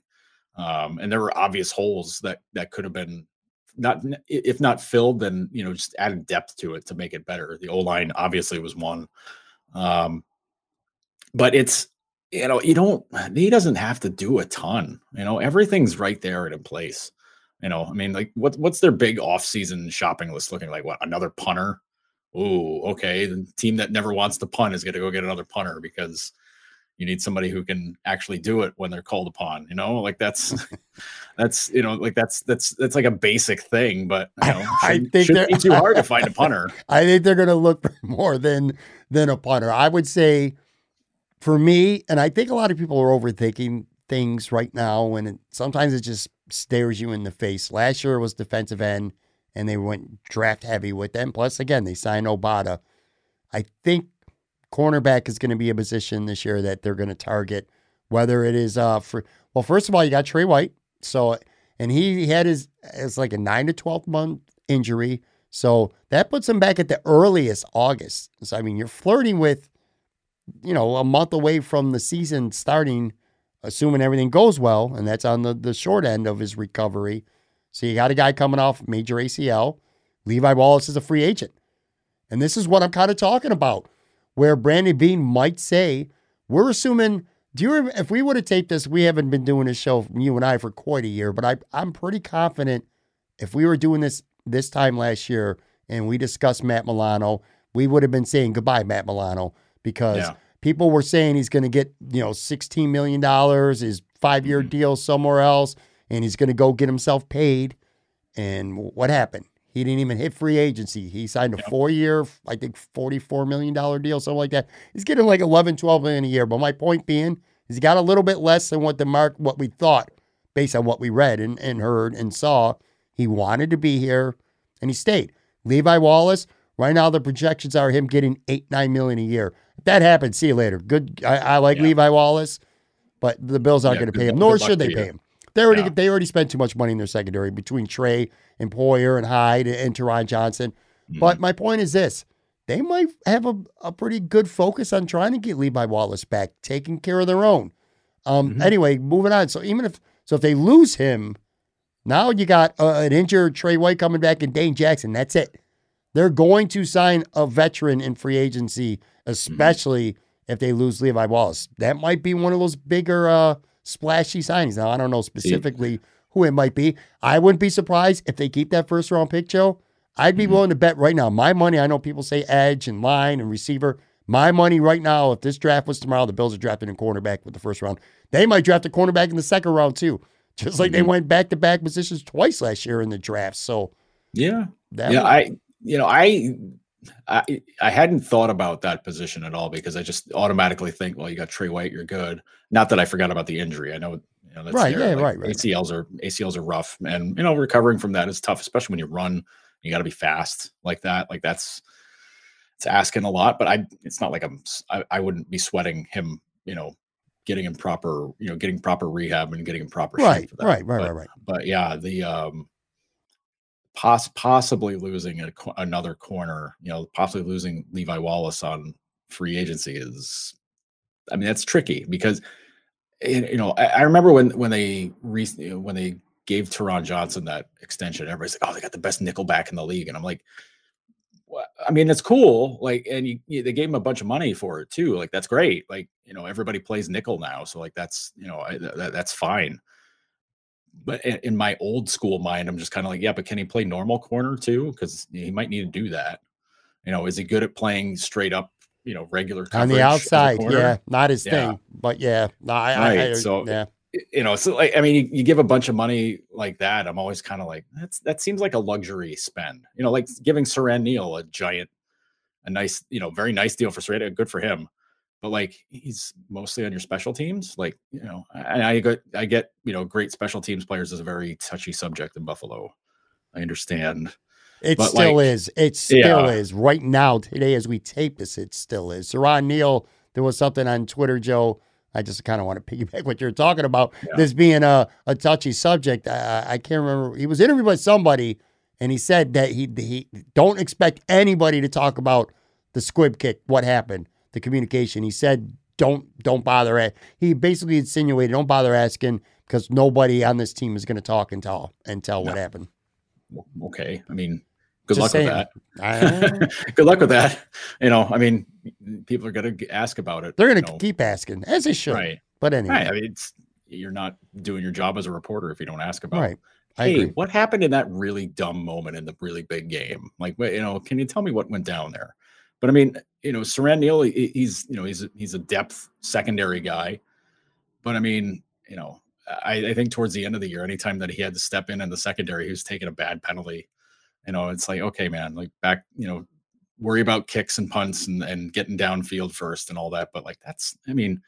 C: Um, and there were obvious holes that that could have been not if not filled, then you know, just added depth to it to make it better. The O line obviously was one. Um, but it's you know, you don't he doesn't have to do a ton. You know, everything's right there and in place. You know, I mean, like what what's their big off-season shopping list looking like? What another punter? Oh, okay. The team that never wants to punt is going to go get another punter because you need somebody who can actually do it when they're called upon. You know, like that's that's you know, like that's that's that's like a basic thing. But you know, I think be too hard to find a punter.
B: I think they're going to look for more than than a punter. I would say, for me, and I think a lot of people are overthinking things right now, and it, sometimes it just stares you in the face. Last year was defensive end, and they went draft heavy with them. Plus, again, they signed Obada I think cornerback is going to be a position this year that they're going to target. Whether it is uh for well, first of all, you got Trey White, so and he had his it's like a nine to twelve month injury, so that puts him back at the earliest August. So I mean, you're flirting with, you know, a month away from the season starting assuming everything goes well, and that's on the, the short end of his recovery. So you got a guy coming off major ACL. Levi Wallace is a free agent. And this is what I'm kind of talking about, where Brandon Beane might say, we're assuming, do you if we would have taped this, we haven't been doing this show, you and I, for quite a year, but I, I'm pretty confident if we were doing this this time last year and we discussed Matt Milano, we would have been saying goodbye, Matt Milano, because yeah people were saying he's going to get, you know, $16 million, his five year mm-hmm. deal somewhere else, and he's going to go get himself paid. And what happened? He didn't even hit free agency. He signed a four year, I think $44 million deal, something like that. He's getting like 11, 12 million a year. But my point being, he's got a little bit less than what the mark, what we thought based on what we read and, and heard and saw. He wanted to be here and he stayed. Levi Wallace, right now the projections are him getting eight, nine million a year. If that happens, see you later. Good. I, I like yeah. Levi Wallace, but the Bills aren't yeah, going to pay him, nor should they pay him. They already yeah. they already spent too much money in their secondary between Trey and Poyer and Hyde and, Taron Johnson. Mm-hmm. But my point is this: they might have a, a pretty good focus on trying to get Levi Wallace back, taking care of their own. Um,
C: Mhm.
B: Anyway, moving on. So even if so, if they lose him, now you got uh, an injured Trey White coming back and Dane Jackson. That's it. They're going to sign a veteran in free agency, especially if they lose Levi Wallace. That might be one of those bigger uh, splashy signings. Now I don't know specifically who it might be. I wouldn't be surprised if they keep that first round pick, Joe. I'd be
C: Mhm.
B: willing to bet right now. My money, I know people say edge and line and receiver. My money right now, if this draft was tomorrow, the Bills are drafting a cornerback with the first round. They might draft a cornerback in the second round too. Just like they
C: Mhm.
B: went back to back positions twice last year in the draft. So
C: Yeah.
B: that
C: yeah,
B: would-
C: I you know, I I I hadn't thought about that position at all because I just automatically think, well, you got Trey White, you're good. Not that I forgot about the injury. I know, you know that's
B: Right, yeah,
C: like,
B: right, right.
C: ACLs are ACLs are rough, and you know, recovering from that is tough, especially when you run. You got to be fast like that. Like that's it's asking a lot, but I it's not like I'm I wouldn't be sweating him. You know, getting him proper, you know, getting proper rehab and getting him proper
B: right, right, right,
C: But-
B: right, right.
C: but yeah, the um poss- possibly losing a, another corner, you know, possibly losing Levi Wallace on free agency is, I mean, that's tricky because, you know, I, I remember when when they re- you know, when they gave Taron Johnson that extension, everybody's like, oh, they got the best nickel back in the league, and I'm like. "What?" I mean, it's cool. Like, and you, you, they gave him a bunch of money for it too. Like, that's great. Like, you know, everybody plays nickel now, so like that's you know I, that, that's fine but in, in my old school mind, I'm just kind of like, yeah, but can he play normal corner too? Because he might need to do that. You know, is he good at playing straight up, you know, regular
B: On the outside,
C: corner?
B: yeah, not his
C: Yeah.
B: thing, but yeah, no, I, I, I,
C: so-
B: yeah,
C: You know, so like, I mean, you, you give a bunch of money like that. I'm always kind of like, that's that seems like a luxury spend. You know, like giving Siran Neal a giant, a nice, you know, very nice deal for Siran. Uh, good for him. But like, he's mostly on your special teams. Like, you know, and I get, I get, you know, great special teams players is a very touchy subject in Buffalo. I understand.
B: It
C: But,
B: still
C: like,
B: is. It still
C: yeah.
B: is. Right now, today, as we tape this, it still is. Siran Neal, there was something on Twitter, Joe. I just kind of want to piggyback what you're talking about.
C: Yeah.
B: This being a, a touchy subject. I, I can't remember. He was interviewed by somebody, and he said that he he don't expect anybody to talk about the squib kick, what happened, the communication. He said don't don't bother it. He basically insinuated don't bother asking because nobody on this team is going to talk and tell and tell what happened.
C: Okay. I mean, good
B: Just
C: luck
B: saying.
C: with
B: I-
C: that. good luck with that. You know, I mean, people are going to ask about it.
B: They're going to
C: know,
B: keep asking, as they should.
C: right.
B: But anyway,
C: Right. I mean, it's you're not doing your job as a reporter if you don't ask about.
B: right. I
C: Hey,
B: agree.
C: what happened in that really dumb moment in the really big game? Like, you know, can you tell me what went down there? But I mean, you know, Siran Neal, he's you know, he's he's a depth secondary guy. But I mean, you know, I, I think towards the end of the year, anytime that he had to step in in the secondary, he was taking a bad penalty. You know, it's like, okay, man, like back, you know, worry about kicks and punts and, and getting downfield first and all that. But like, that's, I mean,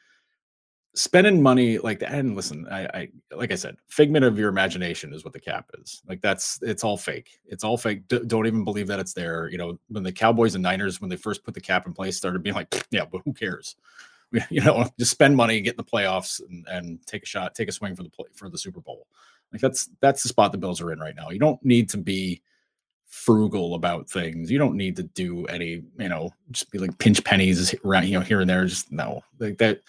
C: spending money like that. And listen, I, I, like I said, figment of your imagination is what the cap is. Like that's, it's all fake. It's all fake. D- don't even believe that it's there. You know, when the Cowboys and Niners, when they first put the cap in place, started being like, yeah, but who cares? You know, just spend money, and get in the playoffs, and, and take a shot, take a swing for the play for the Super Bowl. Like that's that's the spot the Bills are in right now. You don't need to be frugal about things. You don't need to do any, you know, just be like pinch pennies around, you know, here and there. Just no, like that.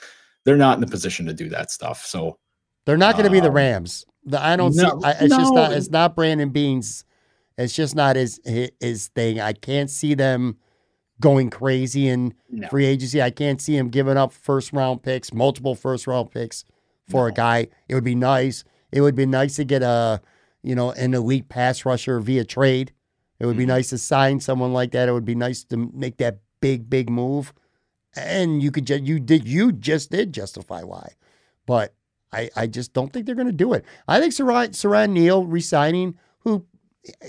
C: They're not in the position to do that stuff. So
B: They're not going to be the
C: Um,
B: Rams. The, I don't
C: no,
B: see. I, it's just not. It's not Brandon Beane's. It's just not his, his thing. I can't see them going crazy in
C: no,
B: free agency. I can't see him giving up first round picks, multiple first round picks for a guy. It would be nice. It would be nice to get a you know an elite pass rusher via trade. It would be
C: Mhm.
B: nice to sign someone like that. It would be nice to make that big big move. And you could just you did you just did justify why, but I I just don't think they're going to do it. I think Siran Siran Neal resigning, who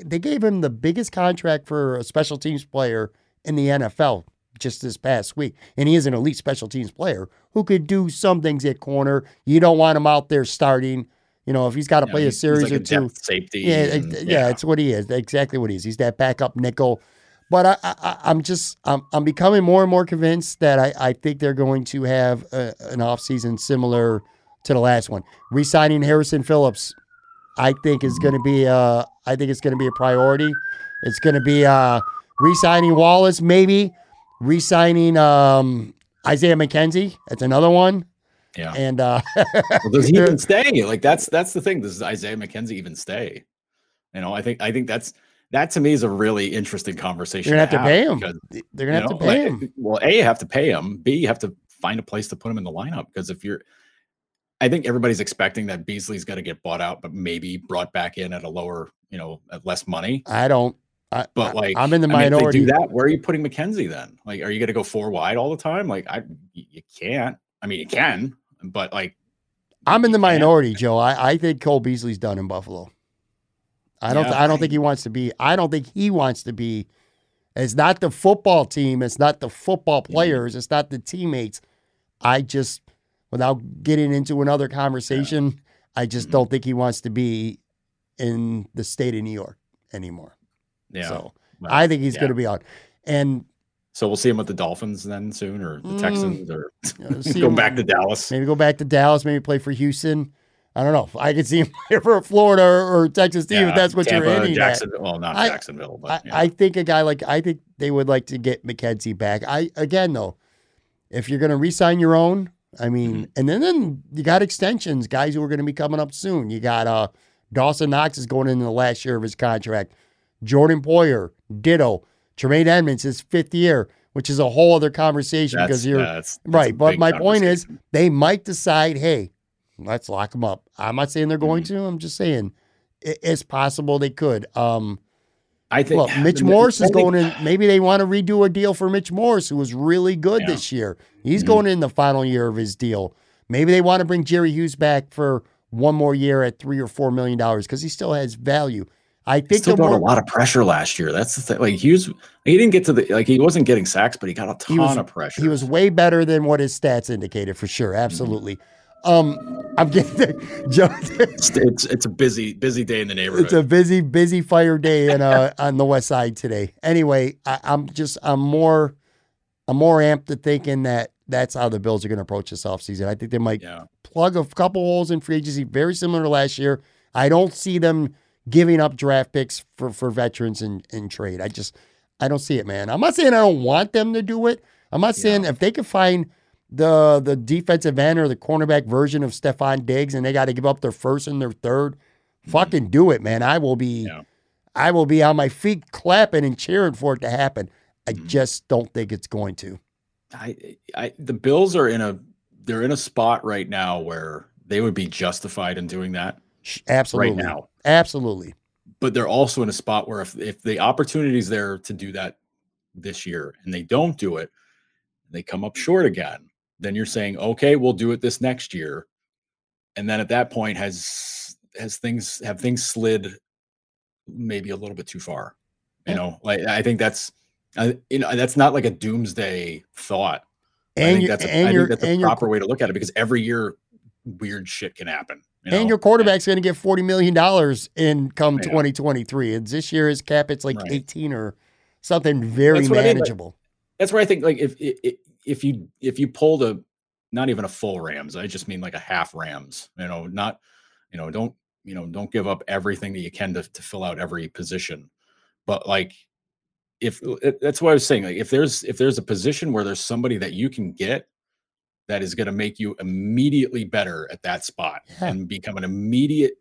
B: they gave him the biggest contract for a special teams player in the NFL just this past week. And he is an elite special teams player who could do some things at corner. You don't want him out there starting. You know, if he's got to
C: know,
B: play a series
C: like
B: or
C: a
B: two.
C: safety.
B: Yeah,
C: and-
B: it- yeah, it's what he is. Exactly what he is. He's that backup nickel. But I, I, I'm just, I'm, I'm becoming more and more convinced that I, I think they're going to have a, an offseason similar to the last one. Resigning Harrison Phillips, I think is going to be, uh, I think it's going to be a priority. It's going to be, uh, re-signing Wallace, maybe re-signing um, Isaiah McKenzie. That's another one.
C: Yeah.
B: And uh,
C: well, does he even stay? Like that's that's the thing. Does Isaiah McKenzie even stay? You know, I think I think that's that to me is a really interesting conversation.
B: You're gonna
C: to
B: have to pay him.
C: because,
B: they're gonna have
C: you
B: to pay
C: like,
B: him.
C: Well, a you have to pay him. B you have to find a place to put him in the lineup because if you're, I think everybody's expecting that Beasley's got to get bought out, but maybe brought back in at a lower, you know, at less money.
B: I don't. I,
C: But like,
B: I'm in the minority.
C: I mean, if they
B: minority.
C: do that. Where are you putting McKenzie then? Like, are you going to go four wide all the time? Like, I you can't. I mean, you can, but like,
B: I'm in the
C: you can't.
B: minority, Joe. I, I think Cole Beasley's done in Buffalo. I don't.
C: Yeah,
B: I don't
C: I-
B: think he wants to be. I don't think he wants to be. It's not the football team. It's not the football
C: Mm-hmm.
B: players. It's not the teammates. I just, without getting into another conversation, I just
C: Mhm.
B: don't think he wants to be in the state of New York anymore.
C: Yeah.
B: So
C: well,
B: I think he's
C: yeah.
B: going to be out. And
C: So we'll see him with the Dolphins then soon, or the
B: Mm,
C: Texans, or
B: see
C: go back to Dallas.
B: Maybe go back to Dallas. Maybe play for Houston. I don't know. I could see him play for Florida or, or Texas team if that's what
C: Tampa,
B: you're at.
C: Jacksonville. Well, not
B: I-
C: Jacksonville, but
B: I. I think a guy like I think they would like to get McKenzie back. I again though, if you're going to re-sign your own, I mean,
C: Mm-hmm.
B: and then then you got extensions, guys who are going to be coming up soon. You got uh Dawson Knox is going into the last year of his contract. Jordan Poyer, ditto. Tremaine Edmonds, his fifth year, which is a whole other conversation
C: That's-
B: because you're
C: that's- that's
B: right. But my point is, they might decide, hey, let's lock them up. I'm not saying they're going
C: Mm-hmm.
B: to. I'm just saying it's possible they could. Um,
C: I think
B: well, Mitch
C: Morse
B: is going in. Maybe they want to redo a deal for Mitch Morse, who was really good
C: Yeah.
B: this year. He's
C: Mhm.
B: going in the final year of his deal. Maybe they want to bring Jerry Hughes back for one more year at three or four million dollars because he still has value. I think
C: still
B: more,
C: a lot of pressure last year. That's the thing. Like Hughes, he didn't get to the like he wasn't getting sacks, but he got a ton
B: was-
C: of pressure.
B: he was way better than what his stats indicated for sure.
C: Mm-hmm.
B: Absolutely. Um, I'm getting Joe.
C: It's, it's it's a busy busy day in the neighborhood.
B: It's a busy, busy fire day in uh on the west side today. Anyway, I, I'm just I'm more I'm more amped to thinking that that's how the Bills are going to approach this offseason. I think they might
C: yeah,
B: plug a couple holes in free agency, very similar to last year. I don't see them giving up draft picks for for veterans in, in trade. I just I don't see it, man. I'm not saying I don't want them to do it. I'm not saying if they can find the the defensive end or the cornerback version of Stefon Diggs and they got to give up their first and their third, fucking do it, man. I will be
C: Yeah.
B: I will be on my feet clapping and cheering for it to happen. I
C: Mhm.
B: just don't think it's going to.
C: I, I the Bills are in a they're in a spot right now where they would be justified in doing that
B: Absolutely.
C: right now.
B: Absolutely.
C: But they're also in a spot where if if the opportunity is there to do that this year and they don't do it, they come up short again. Then you're saying, okay, we'll do it this next year, and then at that point, has has things have things slid maybe a little bit too far? You
B: Yeah.
C: know, like I think that's I, you know that's not like a doomsday thought. I
B: And
C: think that's a,
B: and
C: I think that's a proper way to look at it because every year weird shit can happen. You
B: and your quarterback's going to get forty million dollars in come twenty twenty three. And this year his cap it's like
C: Right.
B: eighteen or something very
C: That's what I mean, like-
B: manageable.
C: that's where I think like if if if you if you pulled a not even a full Rams, I just mean like a half Rams. You know, not you know don't you know don't give up everything that you can to to fill out every position, but like if that's what I was saying. Like if there's if there's a position where there's somebody that you can get that is going to make you immediately better at that spot
B: Yeah.
C: and become an immediate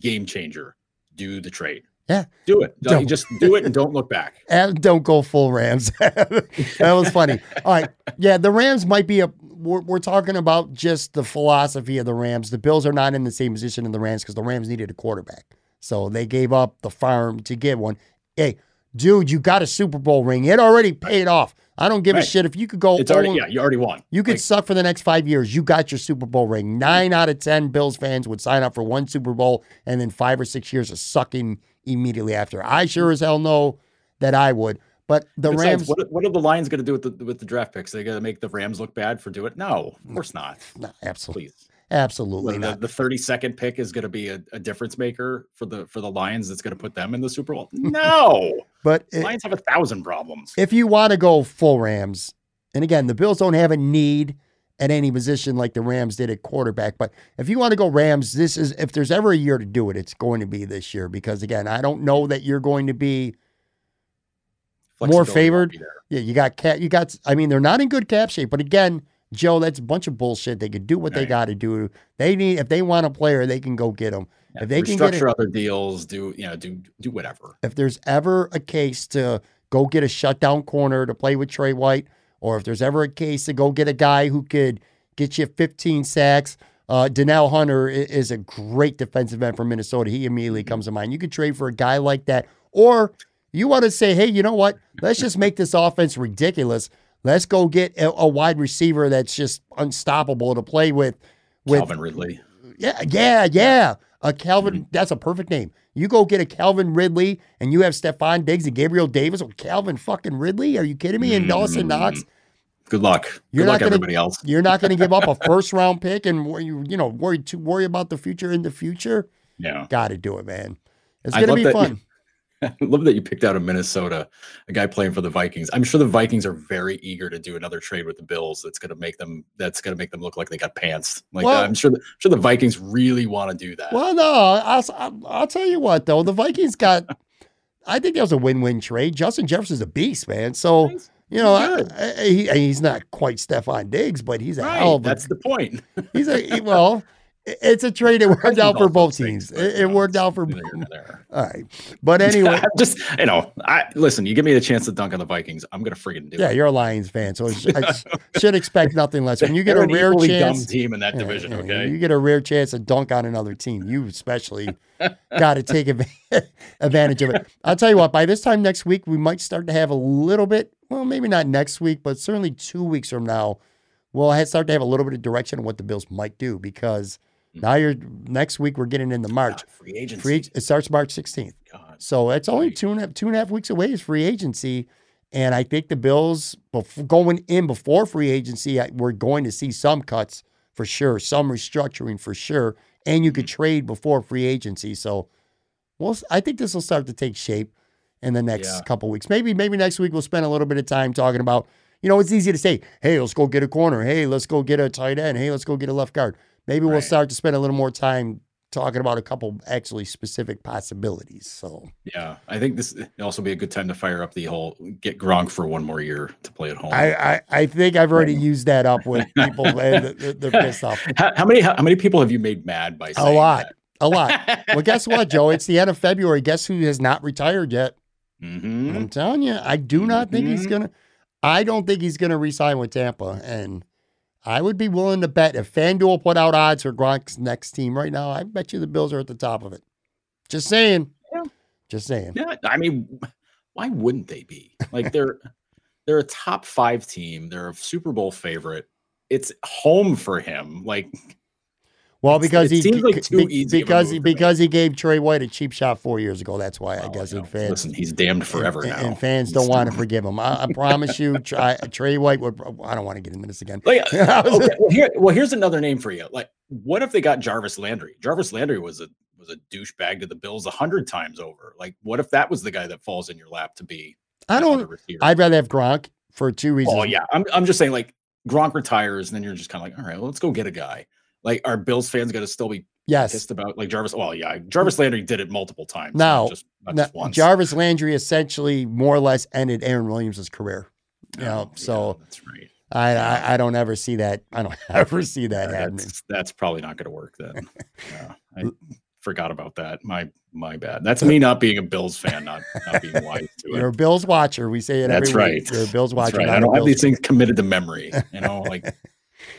C: game changer, do the trade.
B: Yeah.
C: do it. Don't-. Just do it and don't look back.
B: And don't go full Rams. that was funny. All right. Yeah, the Rams might be a. We're, we're talking about just the philosophy of the Rams. The Bills are not in the same position in the Rams because the Rams needed a quarterback. So they gave up the farm to get one. Hey, dude, you got a Super Bowl ring. It already paid off. I don't give a shit if you could go.
C: It's already
B: 0
C: yeah, you already won.
B: You could
C: Like,
B: suck for the next five years. You got your Super Bowl ring. Nine out of 10 Bills fans would sign up for one Super Bowl and then five or six years of sucking immediately after. I sure as hell know that I would. But the Rams,
C: what, what are the Lions going to do with the with the draft picks? Are They got to make the Rams look bad for doing it? No, of course not.
B: no, absolutely,
C: Please,
B: absolutely not.
C: the, the thirty second pick is going to be a, a difference maker for the for the Lions. That's going to put them in the Super Bowl. No,
B: But
C: Lions have a thousand problems.
B: if you want to go full Rams, and again, the Bills don't have a need at any position like the Rams did at quarterback. But if you want to go Rams, this is if there's ever a year to do it, it's going to be this year because again, I don't know that you're going to be more favored. Yeah, you got cat You got. I mean, they're not in good cap shape. But again, Joe, that's a bunch of bullshit. They could do what they got to do. They need if they want a player, they can go get them. If they can structure
C: other deals, do you know, do do whatever.
B: if there's ever a case to go get a shutdown corner to play with Trey White, or if there's ever a case to go get a guy who could get you 15 sacks, uh, Danielle Hunter is a great defensive end for Minnesota. He immediately comes to mind. You could trade for a guy like that, or you want to say, hey, you know what? Let's just make this offense ridiculous. Let's go get a, a wide receiver that's just unstoppable to play with. With
C: Calvin Ridley.
B: yeah, yeah, yeah. A Calvin, mm-hmm. that's a perfect name. You go get a Calvin Ridley and you have Stefon Diggs and Gabriel Davis or Calvin fucking Ridley. Are you kidding me? And Dawson mm-hmm. Knox.
C: Good luck.
B: You're
C: Good
B: not
C: luck,
B: gonna-
C: everybody else.
B: You're not going to give up a first round pick and you you know worry to worry about the future in the future.
C: Yeah.
B: Got to do it, man. It's going to be
C: that
B: fun.
C: I love that you picked out a Minnesota, a guy playing for the Vikings. I'm sure the Vikings are very eager to do another trade with the Bills. That's going to make them. That's going to make them look like they got pants. Like
B: Well-
C: I'm sure. The, sure the Vikings really want to do that.
B: Well, no, I'll, I'll, tell you what though. The Vikings got. I think that was a win-win trade. Justin Jefferson's a beast, man. So you know,
C: he's
B: I. I, he, he's not quite Stefon Diggs, but he's a
C: right.
B: hell of a
C: That's the point.
B: He's a well. It's a trade that worked out for both teams. It, it worked out for.
C: Neither here nor there.
B: All right, but anyway,
C: just you know, I listen. You give me the chance to dunk on the Vikings, I'm gonna friggin' do
B: yeah,
C: it.
B: you're a Lions fan, so I should expect nothing less. When you get
C: They're
B: a rare chance,
C: dumb team in that division.
B: yeah,
C: okay,
B: you get a rare chance to dunk on another team. You especially got to take advantage of it. I'll tell you what. By this time next week, we might start to have a little bit. Well, maybe not next week, but certainly two weeks from now, we'll start to have a little bit of direction on what the Bills might do because now you're next week we're getting into March.
C: God, free agency.
B: Free, it starts March 16th.
C: God.
B: So it's only two and a half, two and a half weeks away is free agency. And I think the Bills, bef- going in before free agency, I- we're going to see some cuts for sure, some restructuring for sure. And you could
C: Mm-hmm.
B: trade before free agency. So we'll, I think this will start to take shape in the next
C: Yeah.
B: couple weeks. Maybe, maybe next week we'll spend a little bit of time talking about, you know, it's easy to say, hey, let's go get a corner. Hey, let's go get a tight end. Hey, let's go get a left guard. Maybe we'll start to spend a little more time talking about a couple actually specific possibilities. So
C: Yeah, I think this also be a good time to fire up the whole get Gronk for one more year to play at home.
B: I, I, I think I've already used that up with people they're, they're pissed off.
C: how, how many how, many people have you made mad by
B: A lot. A lot. Well, guess what, Joe? It's the end of February. Guess who has not retired yet?
C: Mhm.
B: I'm telling you, I do not think he's
C: Mhm.
B: gonna. I don't think he's gonna resign with Tampa, and I would be willing to bet if FanDuel put out odds for Gronk's next team right now, I bet you the Bills are at the top of it. Just saying.
C: Yeah.
B: Just saying.
C: Yeah, I mean, why wouldn't they be? Like they're they're a top five team. They're a Super Bowl favorite. It's home for him. Like
B: Well, because
C: it
B: he
C: seems like
B: be-
C: too
B: be-
C: easy
B: because he
C: move for me.
B: because he gave Trey White a cheap shot four years ago. That's why I
C: oh,
B: guess fans
C: listen, he's damned forever
B: and,
C: now.
B: and fans
C: He's
B: don't want to forgive him. I, I promise you, Trey, Trey White would. I don't want to get into this again.
C: Like, okay, well, here, well, here's another name for you. Like, what if they got Jarvis Landry? Jarvis Landry was a was a douchebag to the Bills a hundred times over. Like, what if that was the guy that falls in your lap to be?
B: I don't. I'd rather have Gronk for two reasons.
C: Oh yeah, I'm I'm just saying like Gronk retires, and then you're just kind of like, all right, well, let's go get a guy. Like, are Bills fans going to still be
B: Yes.
C: pissed about like Jarvis? Well, yeah, Jarvis Landry did it multiple times.
B: Now-
C: just, just once.
B: Jarvis Landry essentially more or less ended Aaron Williams' career. You oh, know,
C: Oh, yeah,
B: so
C: that's right.
B: I, I I don't ever see that. I don't ever see that
C: Yeah,
B: happening.
C: that's, that's probably not going to work then. yeah, I forgot about that. My my bad. That's me not being a Bills fan, not not being wise to it.
B: You're a Bills watcher. We say it
C: That's
B: every
C: right.
B: week. You're a Bills watcher.
C: right. I don't have
B: Bills
C: these things committed to memory. You know, like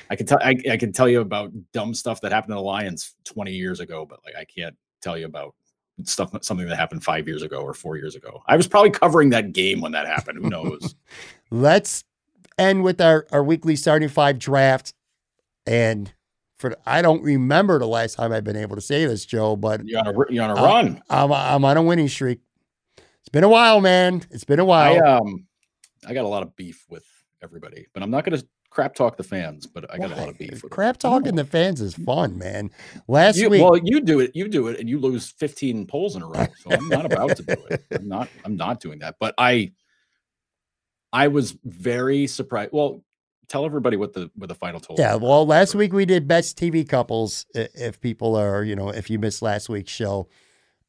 C: I can tell I, I can tell you about dumb stuff that happened to the Lions 20 years ago, but like I can't tell you about stuff something that happened five years ago or four years ago. I was probably covering that game when that happened. Who knows?
B: Let's end with our, our weekly starting five draft. And for I don't remember the last time I've been able to say this, Joe, but
C: you're on a you're on a
B: Uh,
C: run.
B: I'm I'm on a winning streak. It's been a while, man. It's been a while.
C: I um I got a lot of beef with everybody, but I'm not going to crap talk the fans. But I got a lot of
B: Why?
C: beef.
B: Crap talking the fans is fun, man. Last
C: You,
B: week,
C: well, you do it. You do it, and you lose 15 polls in a row. So I'm not about to do it. I'm not. I'm not doing that. But I, I was very surprised. Well, tell everybody what the what the final total.
B: yeah. Well, last week we did best TV couples. If people are, you know, if you missed last week's show,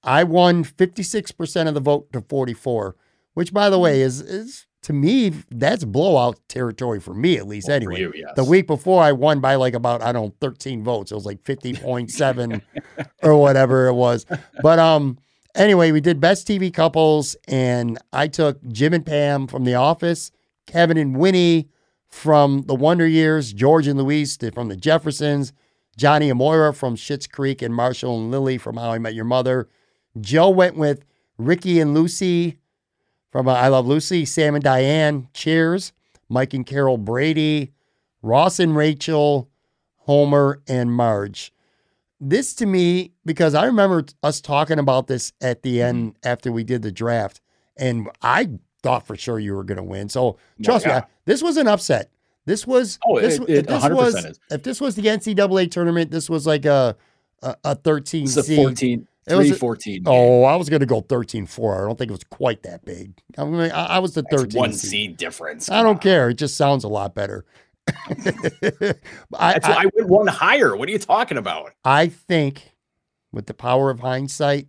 B: I won 56% of the vote to 44, which by the way hmm. is is to me that's blowout territory for me at least
C: Well,
B: anyway.
C: you, yes.
B: The week before I won by like about I don't know 13 votes. It was like 50.7 or whatever it was. But um anyway, we did best TV couples and I took Jim and Pam from The Office, Kevin and Winnie from The Wonder Years, George and Louise from The Jeffersons, Johnny and Moira from Schitt's Creek and Marshall and Lily from How I Met Your Mother. Joe went with Ricky and Lucy from uh, I Love Lucy, Sam and Diane, Cheers, Mike and Carol Brady, Ross and Rachel, Homer and Marge. This to me, because I remember us talking about this at the end
C: Mm-hmm.
B: after we did the draft, and I thought for sure you were going to win. So trust me,
C: yeah.
B: I- this was an upset. This was
C: Oh,
B: this,
C: it-
B: w- if this
C: 100%
B: was
C: is.
B: if this was the NCAA tournament, this was like a a, a 13
C: It's a
B: seed.
C: 14,
B: It was
C: 14.
B: Oh, I was going to go 13-4. I don't think it was quite that big. I mean, I, I was the
C: That's
B: 13
C: one
B: seed.
C: difference.
B: I don't
C: on.
B: care. It just sounds a lot better. I,
C: That's
B: I,
C: why I went one higher. What are you talking about?
B: I think with the power of hindsight,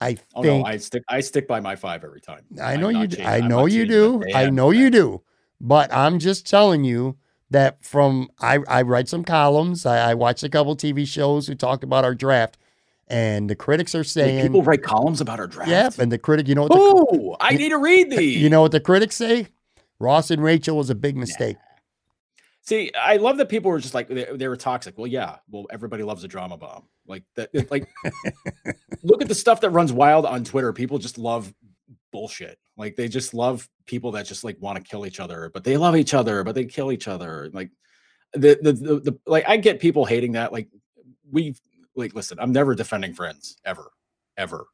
B: I think Oh
C: no, I stick I stick by my five every time.
B: I
C: I'm
B: know you.
C: not
B: do-
C: changing-
B: I
C: I'm
B: know
C: not
B: you
C: changing
B: do. I
C: damn
B: know you do. But I'm just telling you that from I I write some columns. I, I watched a couple TV shows who talked about our draft, and the critics are saying,
C: people write columns about our draft.
B: "Yeah." And the critic, you know what? The,
C: Oh, I need to read these.
B: you know what the critics say? Ross and Rachel was a big mistake.
C: See, I love that people were just like they, they were toxic. Well, yeah, well, everybody loves a drama bomb. Like that. Like, look at the stuff that runs wild on Twitter. People just love bullshit. Like they just love people that just like want to kill each other, but they love each other, but they kill each other. Like the the the, the like I get people hating that. Like we like listen. I'm never defending friends ever, ever,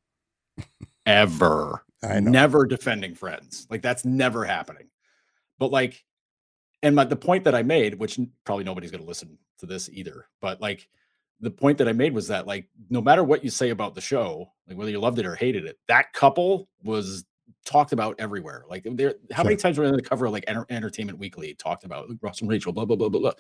C: ever.
B: I know.
C: Never defending friends. Like that's never happening. But like, and my, the point that I made, which probably nobody's going to listen to this either, but like the point that I made was that like no matter what you say about the show, like whether you loved it or hated it, that couple was talked about everywhere. Like there, how many times were on the cover of like Enter- Entertainment Weekly talked about like, Ross and Rachel, blah blah blah blah blah.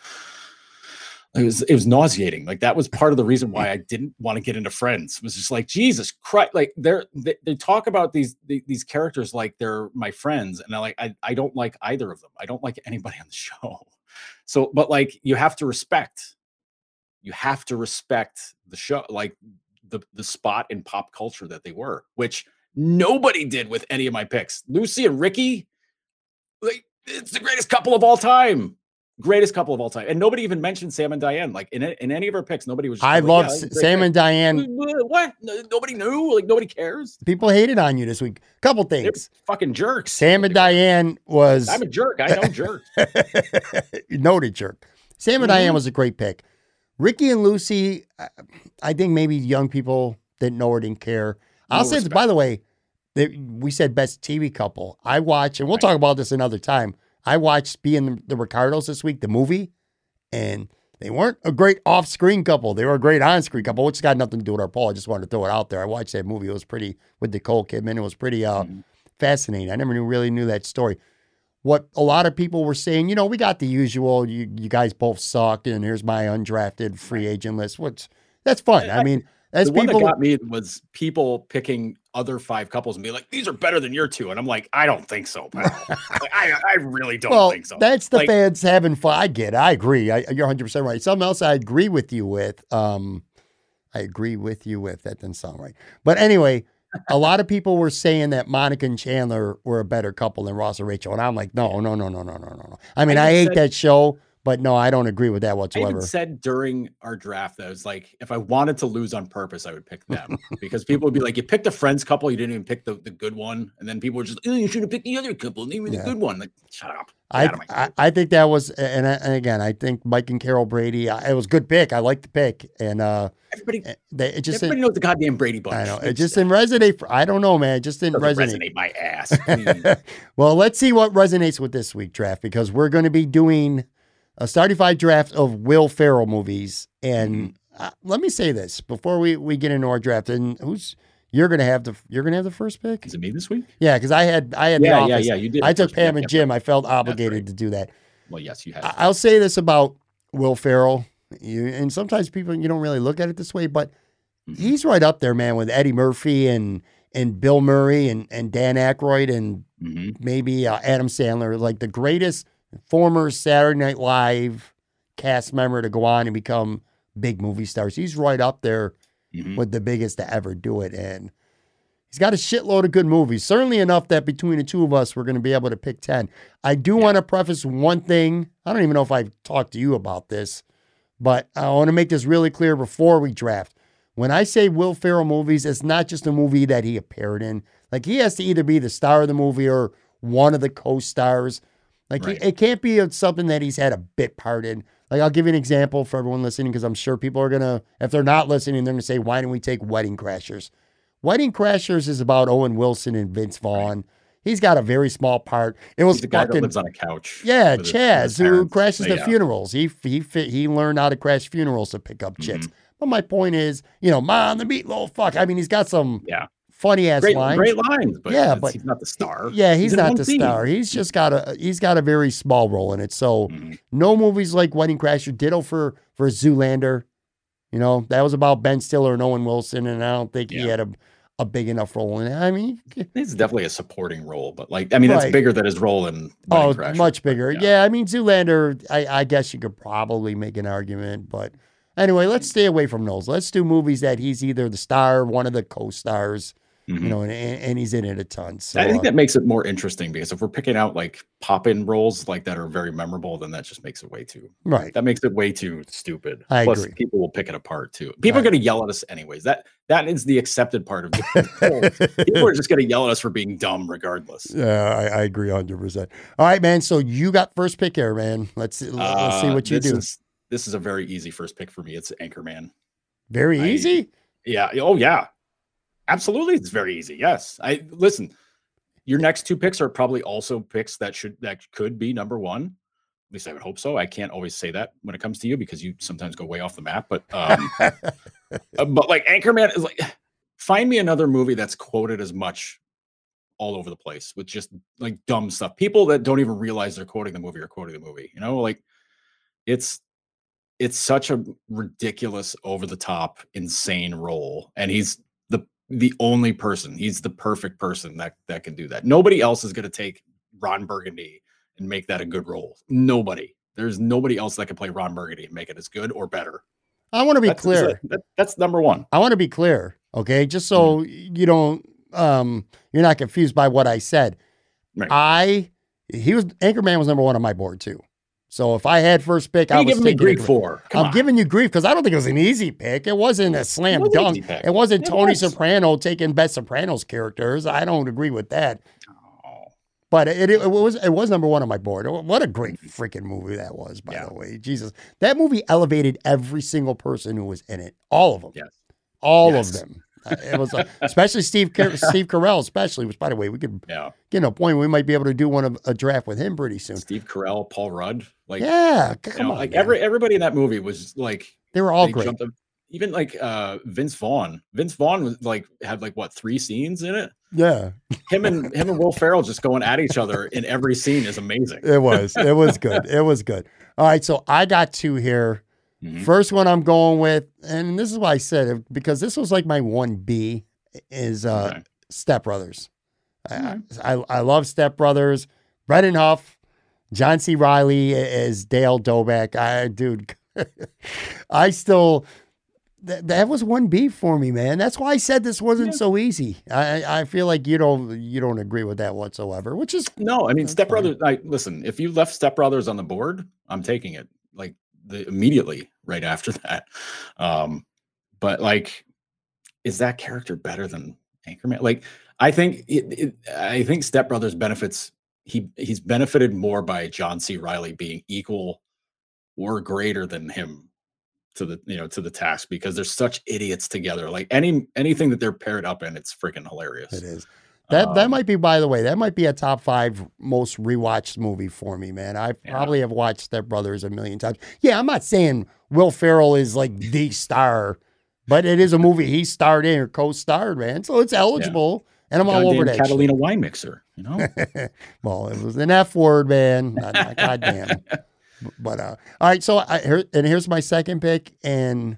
C: It was it was nauseating. Like that was part of the reason why I didn't want to get into Friends. It was just like Jesus Christ. Like they're they, they talk about these the- these characters like they're my friends, and I like I I don't like either of them. I don't like anybody on the show. So, but like you have to respect. You have to respect the show, like the the spot in pop culture that they were, which nobody did with any of my picks. Lucy and Ricky, like it's the greatest couple of all time. Greatest couple of all time, and nobody even mentioned Sam and Diane. Like in, in any of our picks, nobody was.
B: I
C: like,
B: love
C: "Yeah, a great
B: Sam and Diane.
C: What? Nobody knew. Like nobody cares.
B: People hated on you this week. Couple things.
C: fucking jerks.
B: Sam and Diane was
C: I'm a jerk. I know jerks.
B: noted jerk. Sam and Diane
C: Mhm.
B: was a great pick. Ricky and Lucy, I- think maybe young people didn't know or didn't care. I'll
C: No
B: say, this, by the way, they, we said best TV couple. I watch, and we'll talk about this another time. I watched Being the, the Ricardos this week, the movie, and they weren't a great off-screen couple. They were a great on-screen couple, which got nothing to do with our poll. I just wanted to throw it out there. I watched that movie. It was pretty with Nicole Kidman. It was pretty uh,
C: Mhm.
B: fascinating. I never knew, really knew that story. What a lot of people were saying, you know, we got the usual. You you guys both suck, and here's my undrafted free agent list. Which that's fun. I- mean, as
C: the one
B: people,
C: that got me was people picking other five couples and be like, "These are better than your two. and I'm like, "I don't think so. Like, I I really don't
B: well,
C: think so."
B: that's the
C: Like-
B: fans having fun. I get. it. I agree. I, you're 100 percent right. Something else I agree with you with. Um, I agree with you with. That didn't sound right. But anyway, a lot of people were saying that Monica and Chandler were a better couple than Ross and Rachel, and I'm like, no, no, no, no, no, no, no, no. I mean, I,
C: even
B: hate
C: said-
B: that show, but no, I don't agree with that
C: I
B: whatsoever.
C: even said during our draft that I was like, if I wanted to lose on purpose, I would pick them because people would be like, "You picked a friends couple, you didn't even pick the, the good one," and then people were just, "Oh, you should have picked the other couple, name me the
B: Yeah.
C: good one." Like, shut up.
B: I,
C: out of my
B: I. I think that was and, I- and again I think Mike and Carol Brady I, it was a good pick I like the pick and uh
C: everybody,
B: they, it just
C: everybody knows the goddamn Brady bunch.
B: I know it just didn't resonate for, I don't know man it just didn't resonate,
C: resonate my ass.
B: well let's see what resonates with this week draft because we're going to be doing a startified draft of Will Ferrell movies and
C: Mm-hmm.
B: uh, let me say this before we we get into our draft and who's you're gonna have the you're gonna have the first pick
C: Is it me this week?
B: yeah because I had I had
C: Yeah, yeah,
B: office
C: yeah. You did.
B: I took. Pam and
C: yeah,
B: Jim I felt
C: right.
B: obligated to do that
C: Well, yes, you had.
B: I- I'll say this about Will Ferrell, you, and sometimes people you don't really look at it this way, but
C: Mhm.
B: he's right up there, man, with Eddie Murphy and and Bill Murray and and Dan Aykroyd and
C: hmm
B: maybe uh, Adam Sandler, like the greatest former Saturday Night Live cast member to go on and become big movie stars. He's right up there
C: hmm
B: with the biggest to ever do it. And he's got a shitload of good movies, certainly enough that between the two of us, we're going to be able to pick 10. I do
C: Yeah.
B: want to preface one thing. I don't even know if I've talked to you about this, but I want to make this really clear before we draft. When I say Will Ferrell movies, it's not just a movie that he appeared in. Like he has to either be the star of the movie or one of the co-stars. Like
C: Right.
B: it can't be something that he's had a bit part in. Like I'll give you an example for everyone listening because I'm sure people are gonna, if they're not listening, they're gonna say, "Why didn't we take Wedding Crashers?" Wedding Crashers is about Owen Wilson and Vince Vaughn. He's got a very small part. It was
C: a guy that lives on a couch.
B: yeah,
C: Chazz,
B: who crashes the
C: Yeah.
B: funerals. He he fit, he learned how to crash funerals to pick up chicks.
C: Mm-hmm.
B: But my point is, you know, man, the meatloaf, fuck. I mean, he's got some
C: Yeah.
B: Funny ass
C: Great,
B: lines.
C: great lines, but
B: Yeah,
C: yeah,
B: but-
C: he's not the star.
B: Yeah, he's,
C: in
B: not the
C: scene.
B: star. He's just got a he's got a very small role in it. So
C: Mhm.
B: no movies like Wedding Crasher. Ditto for for Zoolander. You know that was about Ben Stiller and Owen Wilson, and I don't think he had a a big enough role in it. I mean,
C: It's definitely a supporting role, but like I mean, that's bigger than his role in.
B: oh,
C: Wedding Crashers,
B: much
C: but
B: bigger. Yeah. I mean Zoolander. I I guess you could probably make an argument, but anyway, let's stay away from those. Let's do movies that he's either the star, one of the co-stars,
C: Mhm.
B: you know, and, and he's in it a ton. So
C: I think
B: uh,
C: that makes it more interesting because if we're picking out like pop-in roles like that are very memorable, then that just makes it way too.
B: right.
C: That makes it way too stupid.
B: I
C: Plus,
B: agree.
C: people will pick it apart too. People
B: Right.
C: are going to yell at us anyways. That that is the accepted part of it. people are just going to yell at us for being dumb regardless.
B: Yeah, I, I agree 100%. All right, man. So you got first pick here, man. Let's let's see
C: Uh,
B: what you do.
C: Is, this is a very easy first pick for me. It's Anchorman.
B: Very
C: I-
B: easy.
C: Yeah. Oh yeah. Absolutely. It's very easy. Yes. I listen. Your next two picks are probably also picks that should that could be number one. At least I would hope so. I can't always say that when it comes to you because you sometimes go way off the map. But um, but like Anchorman is like find me another movie that's quoted as much all over the place with just like dumb stuff. People that don't even realize they're quoting the movie or quoting the movie. You know, like it's it's such a ridiculous, over the top, insane role, and he's the the only person. He's the perfect person that that can do that. Nobody else is going to take Ron Burgundy and make that a good role. Nobody. There's nobody else that can play Ron Burgundy and make it as good or better.
B: I want to be
C: That's,
B: clear.
C: that- that's number one.
B: I want to be clear, okay? Just so
C: Mm-hmm.
B: you don't um you're not confused by what I said.
C: Right.
B: I he was Anchorman was number 1 on my board too. So if I had first pick, I was
C: giving me
B: taking Anchorman.
C: for? Come
B: I'm
C: on.
B: giving you grief because I don't think it was an easy pick. It wasn't a slam
C: was
B: dunk. It wasn't
C: It
B: Tony
C: was.
B: Soprano taking best Sopranos characters. I don't agree with that.
C: Oh,
B: But it, it, was it was number one on my board. What a great freaking movie that was, by
C: Yeah.
B: the way. Jesus, that movie elevated every single person who was in it, all of them,
C: yes.
B: all
C: Yes.
B: of them. It was uh, especially Steve Car- Steve Carell, especially. Which, by the way, we could
C: Yeah.
B: get to a point we might be able to do one of a draft with him pretty soon.
C: Steve Carell, Paul Rudd, like
B: yeah,
C: you know,
B: on,
C: like
B: man.
C: every everybody in that movie was like
B: they were all
C: they
B: great.
C: even like uh Vince Vaughn. Vince Vaughn was like had like what three scenes in it.
B: Yeah,
C: Him and him and Will Ferrell just going at each other in every scene is amazing.
B: it was. It was good. It was good. All right, so I got two here.
C: Mhm.
B: First one I'm going with, and this is why I said it because this was like my one B is uh
C: Okay.
B: Step Brothers. I. I I love Step Brothers. Brennan Huff, John C. Reilly is Dale Doback. I dude, I still that, that was one B for me, man. That's why I said this wasn't
C: Yeah.
B: so easy. I I feel like you don't you don't agree with that whatsoever, which is
C: No, I mean Step. Brothers. Like, listen, if you left Step Brothers on the board, I'm taking it like the immediately right after that. Um, but like, is that character better than Anchorman? Like, I think it, it, I think Step Brothers benefits. He he's benefited more by John C. Reilly being equal or greater than him to the you know to the task because they're such idiots together. Like any anything that they're paired up in, it's freaking hilarious.
B: it is. That that
C: Um,
B: might be, by the way, that might be a top five most rewatched movie for me, man. I
C: Yeah.
B: probably have watched Step Brothers a million times. Yeah, I'm not saying Will Ferrell is like the star, but it is a movie he starred in or co-starred, man. So it's eligible, and I'm all over that. shit.
C: Catalina wine mixer, you know.
B: well, it was an F word, man. Not, not goddamn. But uh, all right, so I here, and here's my second pick, and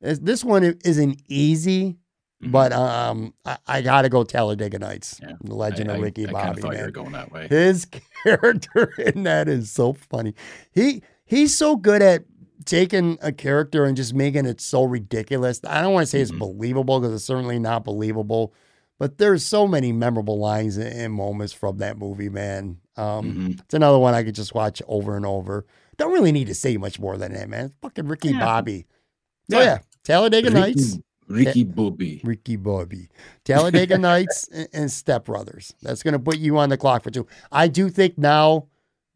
B: this- this one isn't easy,
C: Mhm.
B: But um, I, I got to go Talladega Nights,
C: Yeah.
B: the legend
C: I,
B: of Ricky
C: I,
B: Bobby.
C: thought you
B: man.
C: were going that way.
B: His character in that is so funny. He he's so good at taking a character and just making it so ridiculous. I don't want to say it's
C: Mhm.
B: believable because it's certainly not believable, but there's so many memorable lines and, moments from that movie, man. Um,
C: Mhm.
B: It's another one I could just watch over and over. Don't really need to say much more than that, man. It's fucking Ricky
C: Yeah.
B: Bobby. So
C: Yeah.
B: yeah, Talladega Nights.
C: Ricky, Ricky Bobby.
B: Ricky Bobby, Talladega Nights, and, and Step Brothers. That's going to put you on the clock for two. I do think now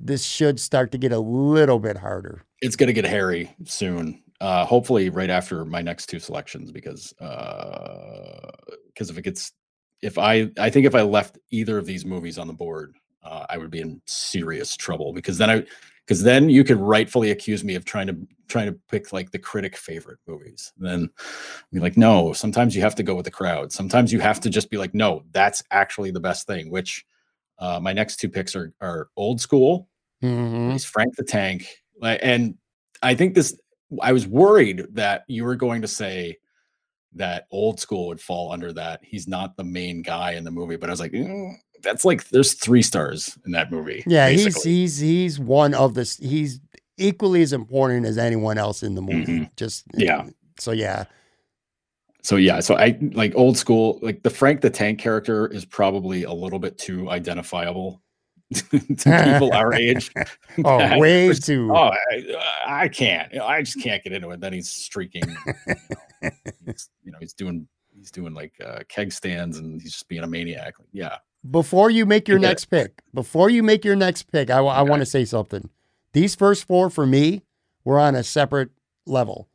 B: this should start to get a little bit harder.
C: It's gonna get hairy soon. Uh, hopefully, right after my next two selections, because because if it gets, if I I think if I left either of these movies on the board, uh, I would be in serious trouble because then I because then you could rightfully accuse me of trying to trying to pick like the critic favorite movies. And then be like, no, sometimes you have to go with the crowd. Sometimes you have to just be like, no, that's actually the best thing. Which uh, my next two picks are are old school.
B: Mhm.
C: He's Frank the Tank, and I think this. I was worried that you were going to say that old school would fall under that. He's not the main guy in the movie, but I was like, "Mm, that's like there's three stars in that movie.
B: Yeah, he's
C: basically.
B: he's he's one of the he's equally as important as anyone else in the movie.
C: Mhm.
B: Just
C: Yeah.
B: So yeah,
C: so yeah, so I like old school. Like the Frank the Tank character is probably a little bit too identifiable to people our age.
B: oh, way
C: was-
B: too.
C: Oh, I, I can't. You know, I just can't get into it. Then he's streaking. You know, he's, you know, he's doing he's doing like uh, keg stands and he's just being a maniac. Like, yeah,
B: Before you make your
C: Yeah.
B: next pick, before you make your next pick, I,
C: Okay.
B: want to say something. These first four for me were on a separate level.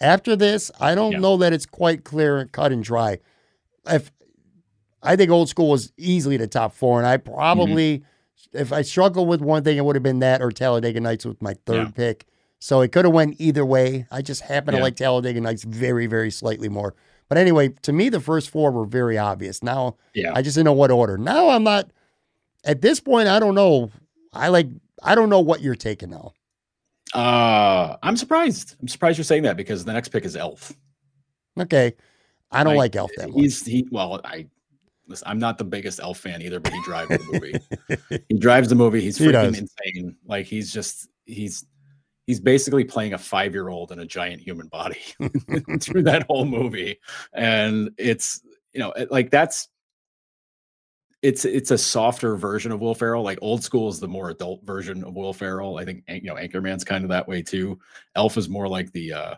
B: After this, I don't
C: Yeah.
B: know that it's quite clear and cut and dry. If I think old school was easily the top four, and I probably,
C: Mm-hmm.
B: if I struggled with one thing, it would have been that or Talladega Nights with my third
C: Yeah.
B: pick. So it could have went either way. I just happen to like Talladega Nights very, very slightly more. But anyway, to me, the first four were very obvious. Now
C: yeah.
B: I just didn't know what order. Now I'm not at this point, I don't know. I like I don't know what you're taking now.
C: Uh, I'm surprised. I'm surprised you're saying that because the next pick is Elf.
B: Okay. I don't
C: Like,
B: like Elf that much.
C: He's he. Well, I. Listen, I'm not the biggest Elf fan either, but he drives the movie. he drives the movie. He's freaking
B: does.
C: insane. Like he's just he's he's basically playing a five year old in a giant human body through that whole movie, and it's you know like that's it's it's a softer version of Will Ferrell. Like old school is the more adult version of Will Ferrell. I think you know Anchorman's kind of that way too. Elf is more like the uh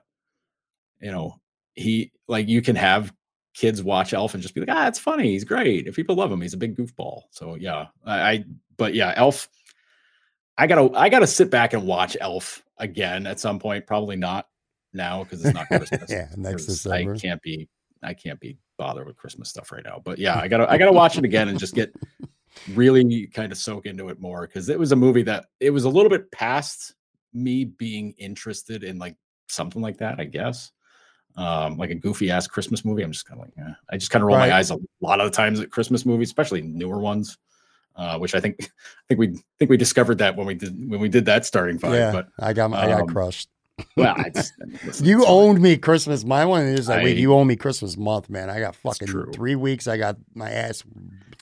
C: you know he like you can have kids watch Elf and just be like, ah, it's funny. He's great. If people love him, he's a big goofball. So yeah, I, I but yeah, Elf. I gotta I gotta sit back and watch Elf again at some point. Probably not now because it's not Christmas.
B: Yeah, next December.
C: I can't be I can't be bothered with Christmas stuff right now. But yeah, I gotta I gotta watch it again and just get really kind of soak into it more because it was a movie that it was a little bit past me being interested in like something like that, I guess. Um, like a goofy ass Christmas movie. I'm just kind of like, eh. I just kind of roll
B: Right.
C: my eyes a lot of the times at Christmas movies, especially newer ones. Uh, which I think I think we think we discovered that when we did when we did that starting five.
B: yeah,
C: But
B: I got my, I got
C: um,
B: crushed.
C: well, it's, listen,
B: You owned me Christmas. My one is like, wait, you owe me Christmas month, man. I got fucking three weeks. I got my ass.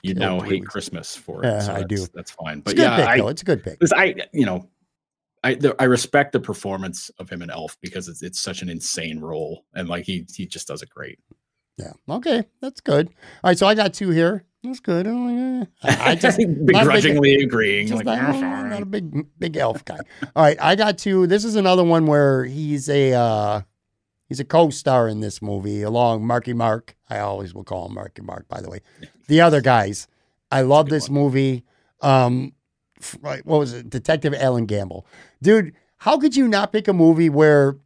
C: you
B: killed
C: now hate
B: weeks.
C: Christmas for it.
B: Yeah,
C: so
B: I do.
C: that's- fine.
B: It's
C: But
B: a good
C: yeah,
B: pick,
C: I,
B: though. It's a good pick.
C: Because I, you know, I the, I respect the performance of him in Elf because it's it's such an insane role and like he he just does it great.
B: Yeah. Okay, that's good. All right, so I got two here. That's good. Oh, yeah. I, I just
C: begrudgingly agreeing.
B: Just
C: like,
B: not,
C: "Ah,
B: not a big big elf guy. All right, I got two. This is another one where he's a uh he's a co-star in this movie along Marky Mark. I always will call him Marky Mark, by the way. The other guys. I love this movie. Um right, what was it? Detective Alan Gamble. Dude, how could you not pick a movie where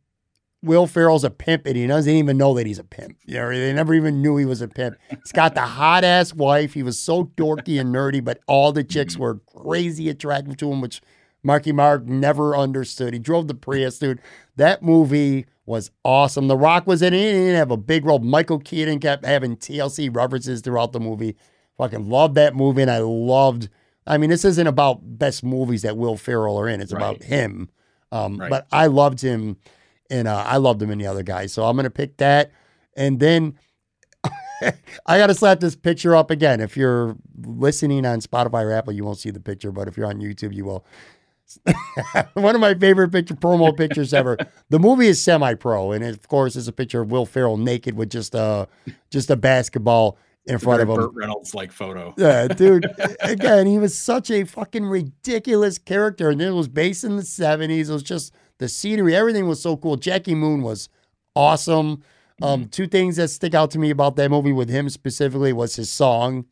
B: Will Ferrell's a pimp and he doesn't even know that he's a pimp. You know, they never even knew he was a pimp. He's got the hot ass wife. He was so dorky and nerdy, but all the chicks
C: Mhm.
B: were crazy attractive to him, which Marky Mark never understood. He drove the Prius, dude. That movie was awesome. The Rock was in it. He didn't have a big role. Michael Keaton kept having TLC references throughout the movie. Fucking loved that movie, and I loved. I mean, this isn't about best movies that Will Ferrell are in. It's about him. Um,
C: Right.
B: But I loved him, and uh, I loved him in the other guys. So I'm gonna pick that, and then I got to slap this picture up again. If you're listening on Spotify or Apple, you won't see the picture, but if you're on YouTube, you will. One of my favorite picture promo pictures ever. The movie is semi-pro, and of course, it's a picture of Will Ferrell naked with just a just a basketball in front of him.
C: Burt Reynolds like photo.
B: Yeah, dude. again, he was such a fucking ridiculous character, and it was based in the '70s. It was just the scenery, everything was so cool. Jackie Moon was awesome. Um,
C: Mm-hmm.
B: two things that stick out to me about that movie with him specifically was his song,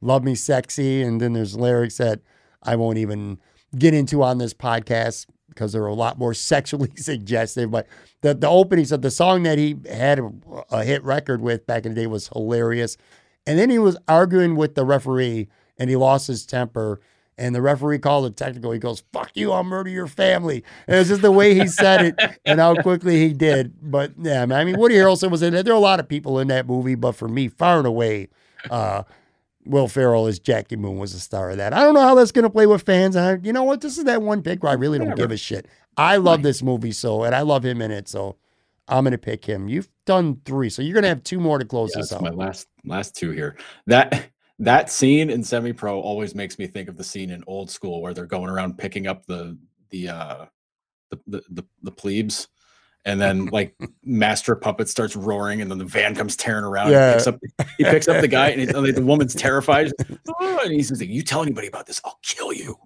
B: Love Me Sexy. And then there's lyrics that I won't even get into on this podcast because they're a lot more sexually suggestive. But the, the opening, so the song that he had a, a hit record with back in the day was hilarious. And then he was arguing with the referee and he lost his temper. And the referee called it technical. He goes, fuck you, I'll murder your family. And it's just the way he said it and how quickly he did. But yeah, man, I mean, Woody Harrelson was in it. There are a lot of people in that movie, but for me, far and away, uh, Will Ferrell as Jackie Moon was the star of that. I don't know how that's going to play with fans. I, you know what? This is that one pick where I really don't
C: Whatever.
B: give a shit. I love this movie so, and I love him in it. So I'm going to pick him. You've done three, so you're going to have two more to close
C: Yeah,
B: this
C: that's
B: out.
C: my last last two here. That that scene in semi pro always makes me think of the scene in old school where they're going around picking up the the uh the the the, the plebes. And then like master puppet starts roaring and then the van comes tearing around.
B: Yeah.
C: he picks up he picks up the guy and, it- and the woman's terrified. Oh, and he's like you tell anybody about this i'll kill you.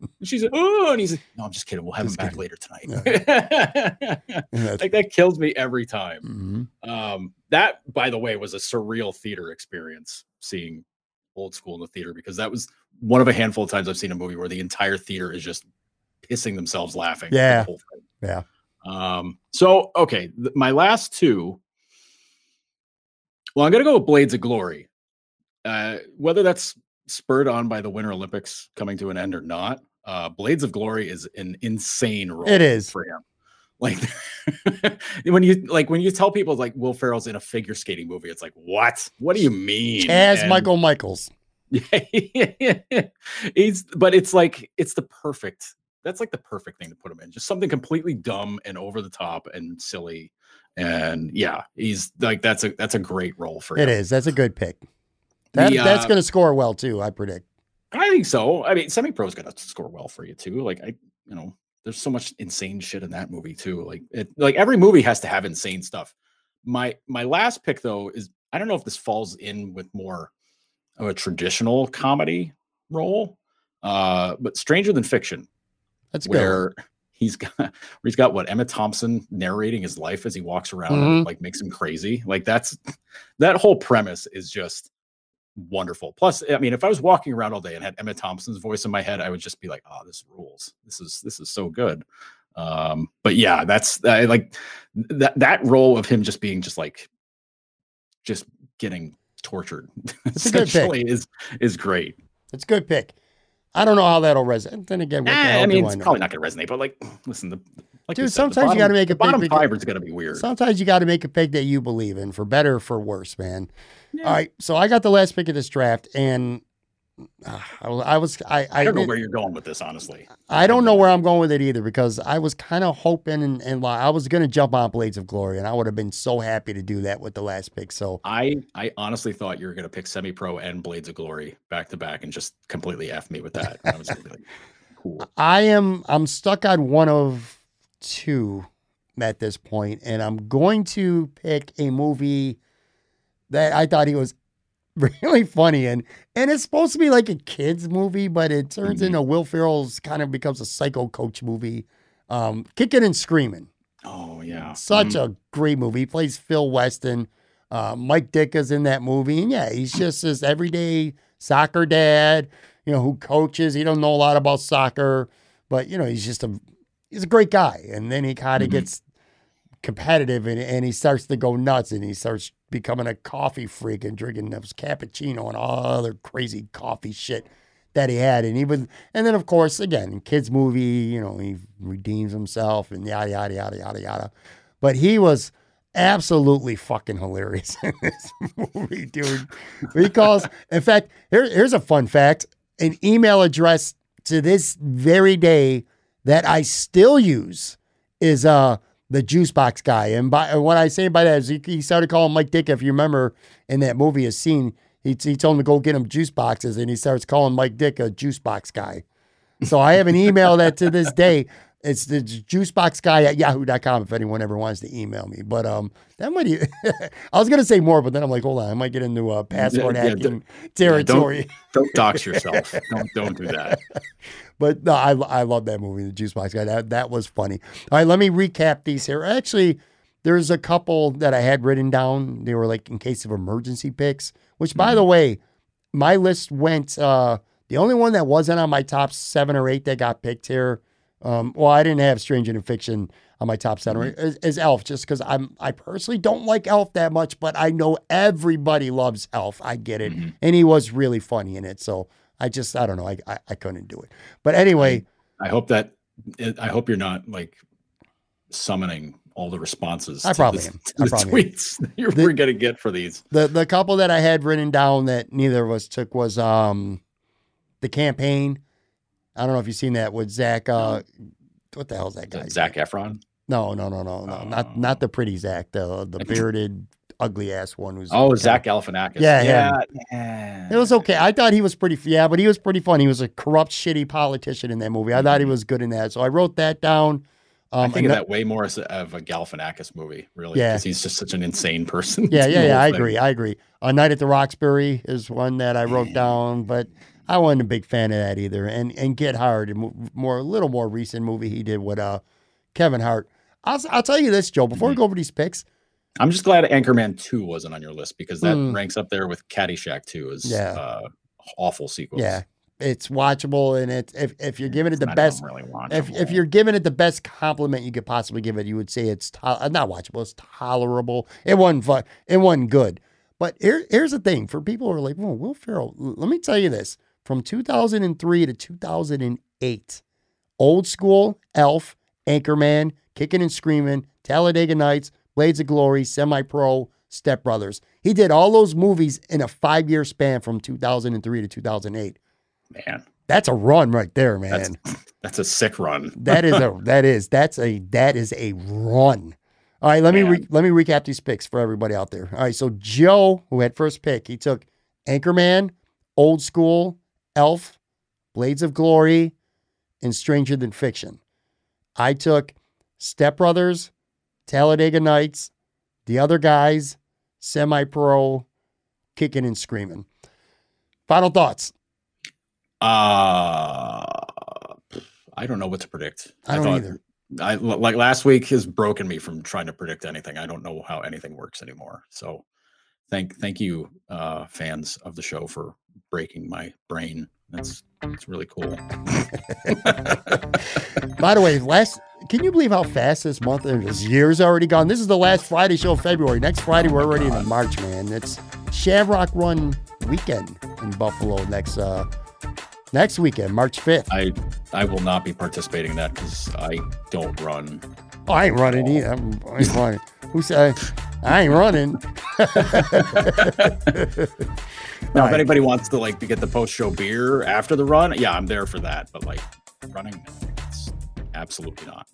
C: And she's like oh and he's like no i'm just kidding. We'll have
B: Just
C: him back
B: kidding.
C: later tonight.
B: That's-
C: like that kills me every time.
B: Mhm.
C: um, that, by the way, was a surreal theater experience seeing old school in the theater because that was one of a handful of times I've seen a movie where the entire theater is just pissing themselves laughing. at the
B: Yeah. Yeah.
C: Um, so okay, th- my last two. Well, I'm gonna go with Blades of Glory. Uh, whether that's spurred on by the Winter Olympics coming to an end or not, uh, Blades of Glory is an insane role.
B: It is.
C: for him. Like when you like when you tell people like Will Ferrell's in a figure skating movie, it's like what? What do you mean?
B: As
C: And-
B: Michael Michaels.
C: Yeah, he's but it's like it's the perfect that's like the perfect thing to put him in just something completely dumb and over the top and silly and yeah he's like that's a that's a great role for
B: It
C: him
B: is. That's a good pick. That,
C: The,
B: that's
C: uh,
B: going to score well too. I predict.
C: i think so i mean semi pro is gonna score well for you too like i you know there's so much insane shit in that movie too like it like every movie has to have insane stuff my my last pick though is i don't know if this falls in with more of a traditional comedy role uh but stranger than fiction
B: That's
C: where he's got where he's got what Emma Thompson narrating his life as he walks around
B: Mhm.
C: and like makes him crazy. Like that's that whole premise is just wonderful. Plus, I mean, if I was walking around all day and had Emma Thompson's voice in my head, I would just be like, "Oh, this rules. This is this is so good." Um, but yeah, that's I like that that role of him just being just like just getting tortured
B: a good pick.
C: essentially is is great.
B: It's a good pick. I don't know how that'll resonate. Then again, what the
C: Eh,
B: hell
C: I mean,
B: do I
C: it's
B: know?
C: probably not going to resonate, but like, listen, the like
B: Dude,
C: said, the
B: sometimes you gotta make a
C: the bottom five is going to be weird.
B: Sometimes you got to make a pick that you believe in, for better or for worse, man.
C: Yeah.
B: All right, so I got the last pick of this draft, and uh, I, I was I I,
C: I don't know
B: didn't-
C: where you're going with this, honestly.
B: I don't know where I'm going with it either because I was kind of hoping and, and like, I was gonna jump on Blades of Glory, and I would have been so happy to do that with the last pick. So
C: I I honestly thought you were going to pick Semi Pro and Blades of Glory back to back and just completely f me with that. I was like, cool.
B: I am I'm stuck on one of two at this point, and I'm going to pick a movie that I thought he was really funny in, and it's supposed to be like a kids movie, but it turns
C: Mhm.
B: into Will Ferrell's kind of becomes a psycho coach movie. Um, Kicking and Screaming,
C: Oh yeah,
B: such
C: Mhm.
B: a great movie. He plays Phil Weston. Uh, Mike Ditka is in that movie, and yeah, he's just this everyday soccer dad, you know, who coaches. He don't know a lot about soccer, but you know, he's just a he's a great guy. And then he kind of
C: Mhm.
B: gets competitive, and, and he starts to go nuts, and he starts becoming a coffee freak and drinking those cappuccino and all other crazy coffee shit that he had. And he was, and then of course, again, in kids movie, you know, he redeems himself and yada yada yada yada yada. But he was absolutely fucking hilarious in this movie, dude. He calls, in fact, here, here's a fun fact: an email address to this very day that I still use is uh the juice box guy. And by what I say by that is he, he started calling Mike Ditka. If you remember in that movie, a scene he he told him to go get him juice boxes, and he starts calling Mike Ditka a juice box guy. So I have an email that to this day. It's the juicebox guy at yahoo.com if anyone ever wants to email me. But um, that might, e- I was going to say more, but then I'm like, hold on, I might get into uh, password
C: Yeah, yeah,
B: hacking territory.
C: Don't dox yourself. don't don't do that.
B: But no, I, I love that movie, The Juice Box Guy. That, that was funny. All right, let me recap these here. Actually, there's a couple that I had written down. They were like in case of emergency picks, which, by the way, my list went. Uh, the only one that wasn't on my top seven or eight that got picked here. Um, well, I didn't have Stranger Than Fiction on my top 7 or eight, is, is Elf, just because I'm I personally don't like Elf that much, but I know everybody loves Elf. I get it, and he was really funny in it. So I just I don't know, I I, I couldn't do it. But anyway,
C: I hope that I hope you're not like summoning all the responses.
B: I
C: to
B: probably
C: this-
B: am. I
C: the
B: probably am.
C: tweets that you're
B: The-
C: we're gonna get for these.
B: the the couple that I had written down that neither of us took was um the campaign. I don't know if you've seen that with Zach. Uh, what the hell's that guy?
C: Zac Efron.
B: No, no, no, no, no, not
C: Oh.
B: not the pretty Zach. The the bearded, ugly ass one who's
C: Oh,
B: kinda-
C: Zach Galifianakis.
B: Yeah,
C: yeah, yeah.
B: It was okay. I thought he was pretty. Yeah, but he was pretty fun. He was a corrupt, shitty politician in that movie. I thought he was good in that, so I wrote that down.
C: I
B: Um,
C: think of
B: ano-
C: that way more as a, of a Galifianakis movie, really,
B: Yeah.
C: because he's just such an insane person.
B: Yeah, yeah, yeah. I
C: thing.
B: agree. I agree. A Night at the Roxbury is one that I wrote down, but I wasn't a big fan of that either. And and Get Hard, a more a little more recent movie he did with uh Kevin Hart. I'll s- I'll tell you this, Joe. Before we
C: Mm-hmm.
B: go over these picks,
C: I'm just glad Anchorman 2 wasn't on your list because that
B: Mm.
C: ranks up there with Caddyshack 2 as
B: Yeah.
C: uh, awful sequels.
B: yeah, it's watchable, and it's if if you're giving it the
C: not
B: best.
C: really
B: If, if you're giving it the best compliment you could possibly give it, you would say it's to- uh, not watchable. It's tolerable. It wasn't fun. It wasn't good. But here, here's the thing: for people who are like, "Well, Will Ferrell," let me tell you this: from 2003 to 2008, old school Elf, Anchorman, Kicking and Screaming, Talladega Nights, Blades of Glory, Semi Pro, Step Brothers. He did all those movies in a five year span from 2003 to 2008.
C: man,
B: That's a run right there, man.
C: That's- that's a sick run.
B: That is a that is that's a that is a run. All right, let me re, let me recap these picks for everybody out there. All right, so Joe, who had first pick, he took Anchorman, Old School, Elf, Blades of Glory, and Stranger Than Fiction. I took Step Brothers, Talladega Nights, The Other Guys, Semi Pro, Kicking and Screaming. Final thoughts.
C: Uh, I don't know what to predict.
B: I don't either.
C: I like last week has broken me from trying to predict anything. I don't know how anything works anymore. So, thank thank you, uh, fans of the show, for breaking my brain. That's it's really cool.
B: By the way, last can you believe how fast this month and this year's already gone? This is the last Friday show of February. Next Friday we're already in March, man. It's Shamrock Run weekend in Buffalo next uh next weekend, March fifth.
C: I I will not be participating in that because I don't run.
B: Oh, I ain't running either. I'm, I ain't running. Who said I ain't running?
C: Now,
B: All
C: if anybody wants to like to get the post show beer after the run, yeah, I'm there for that. But like running, Absolutely not.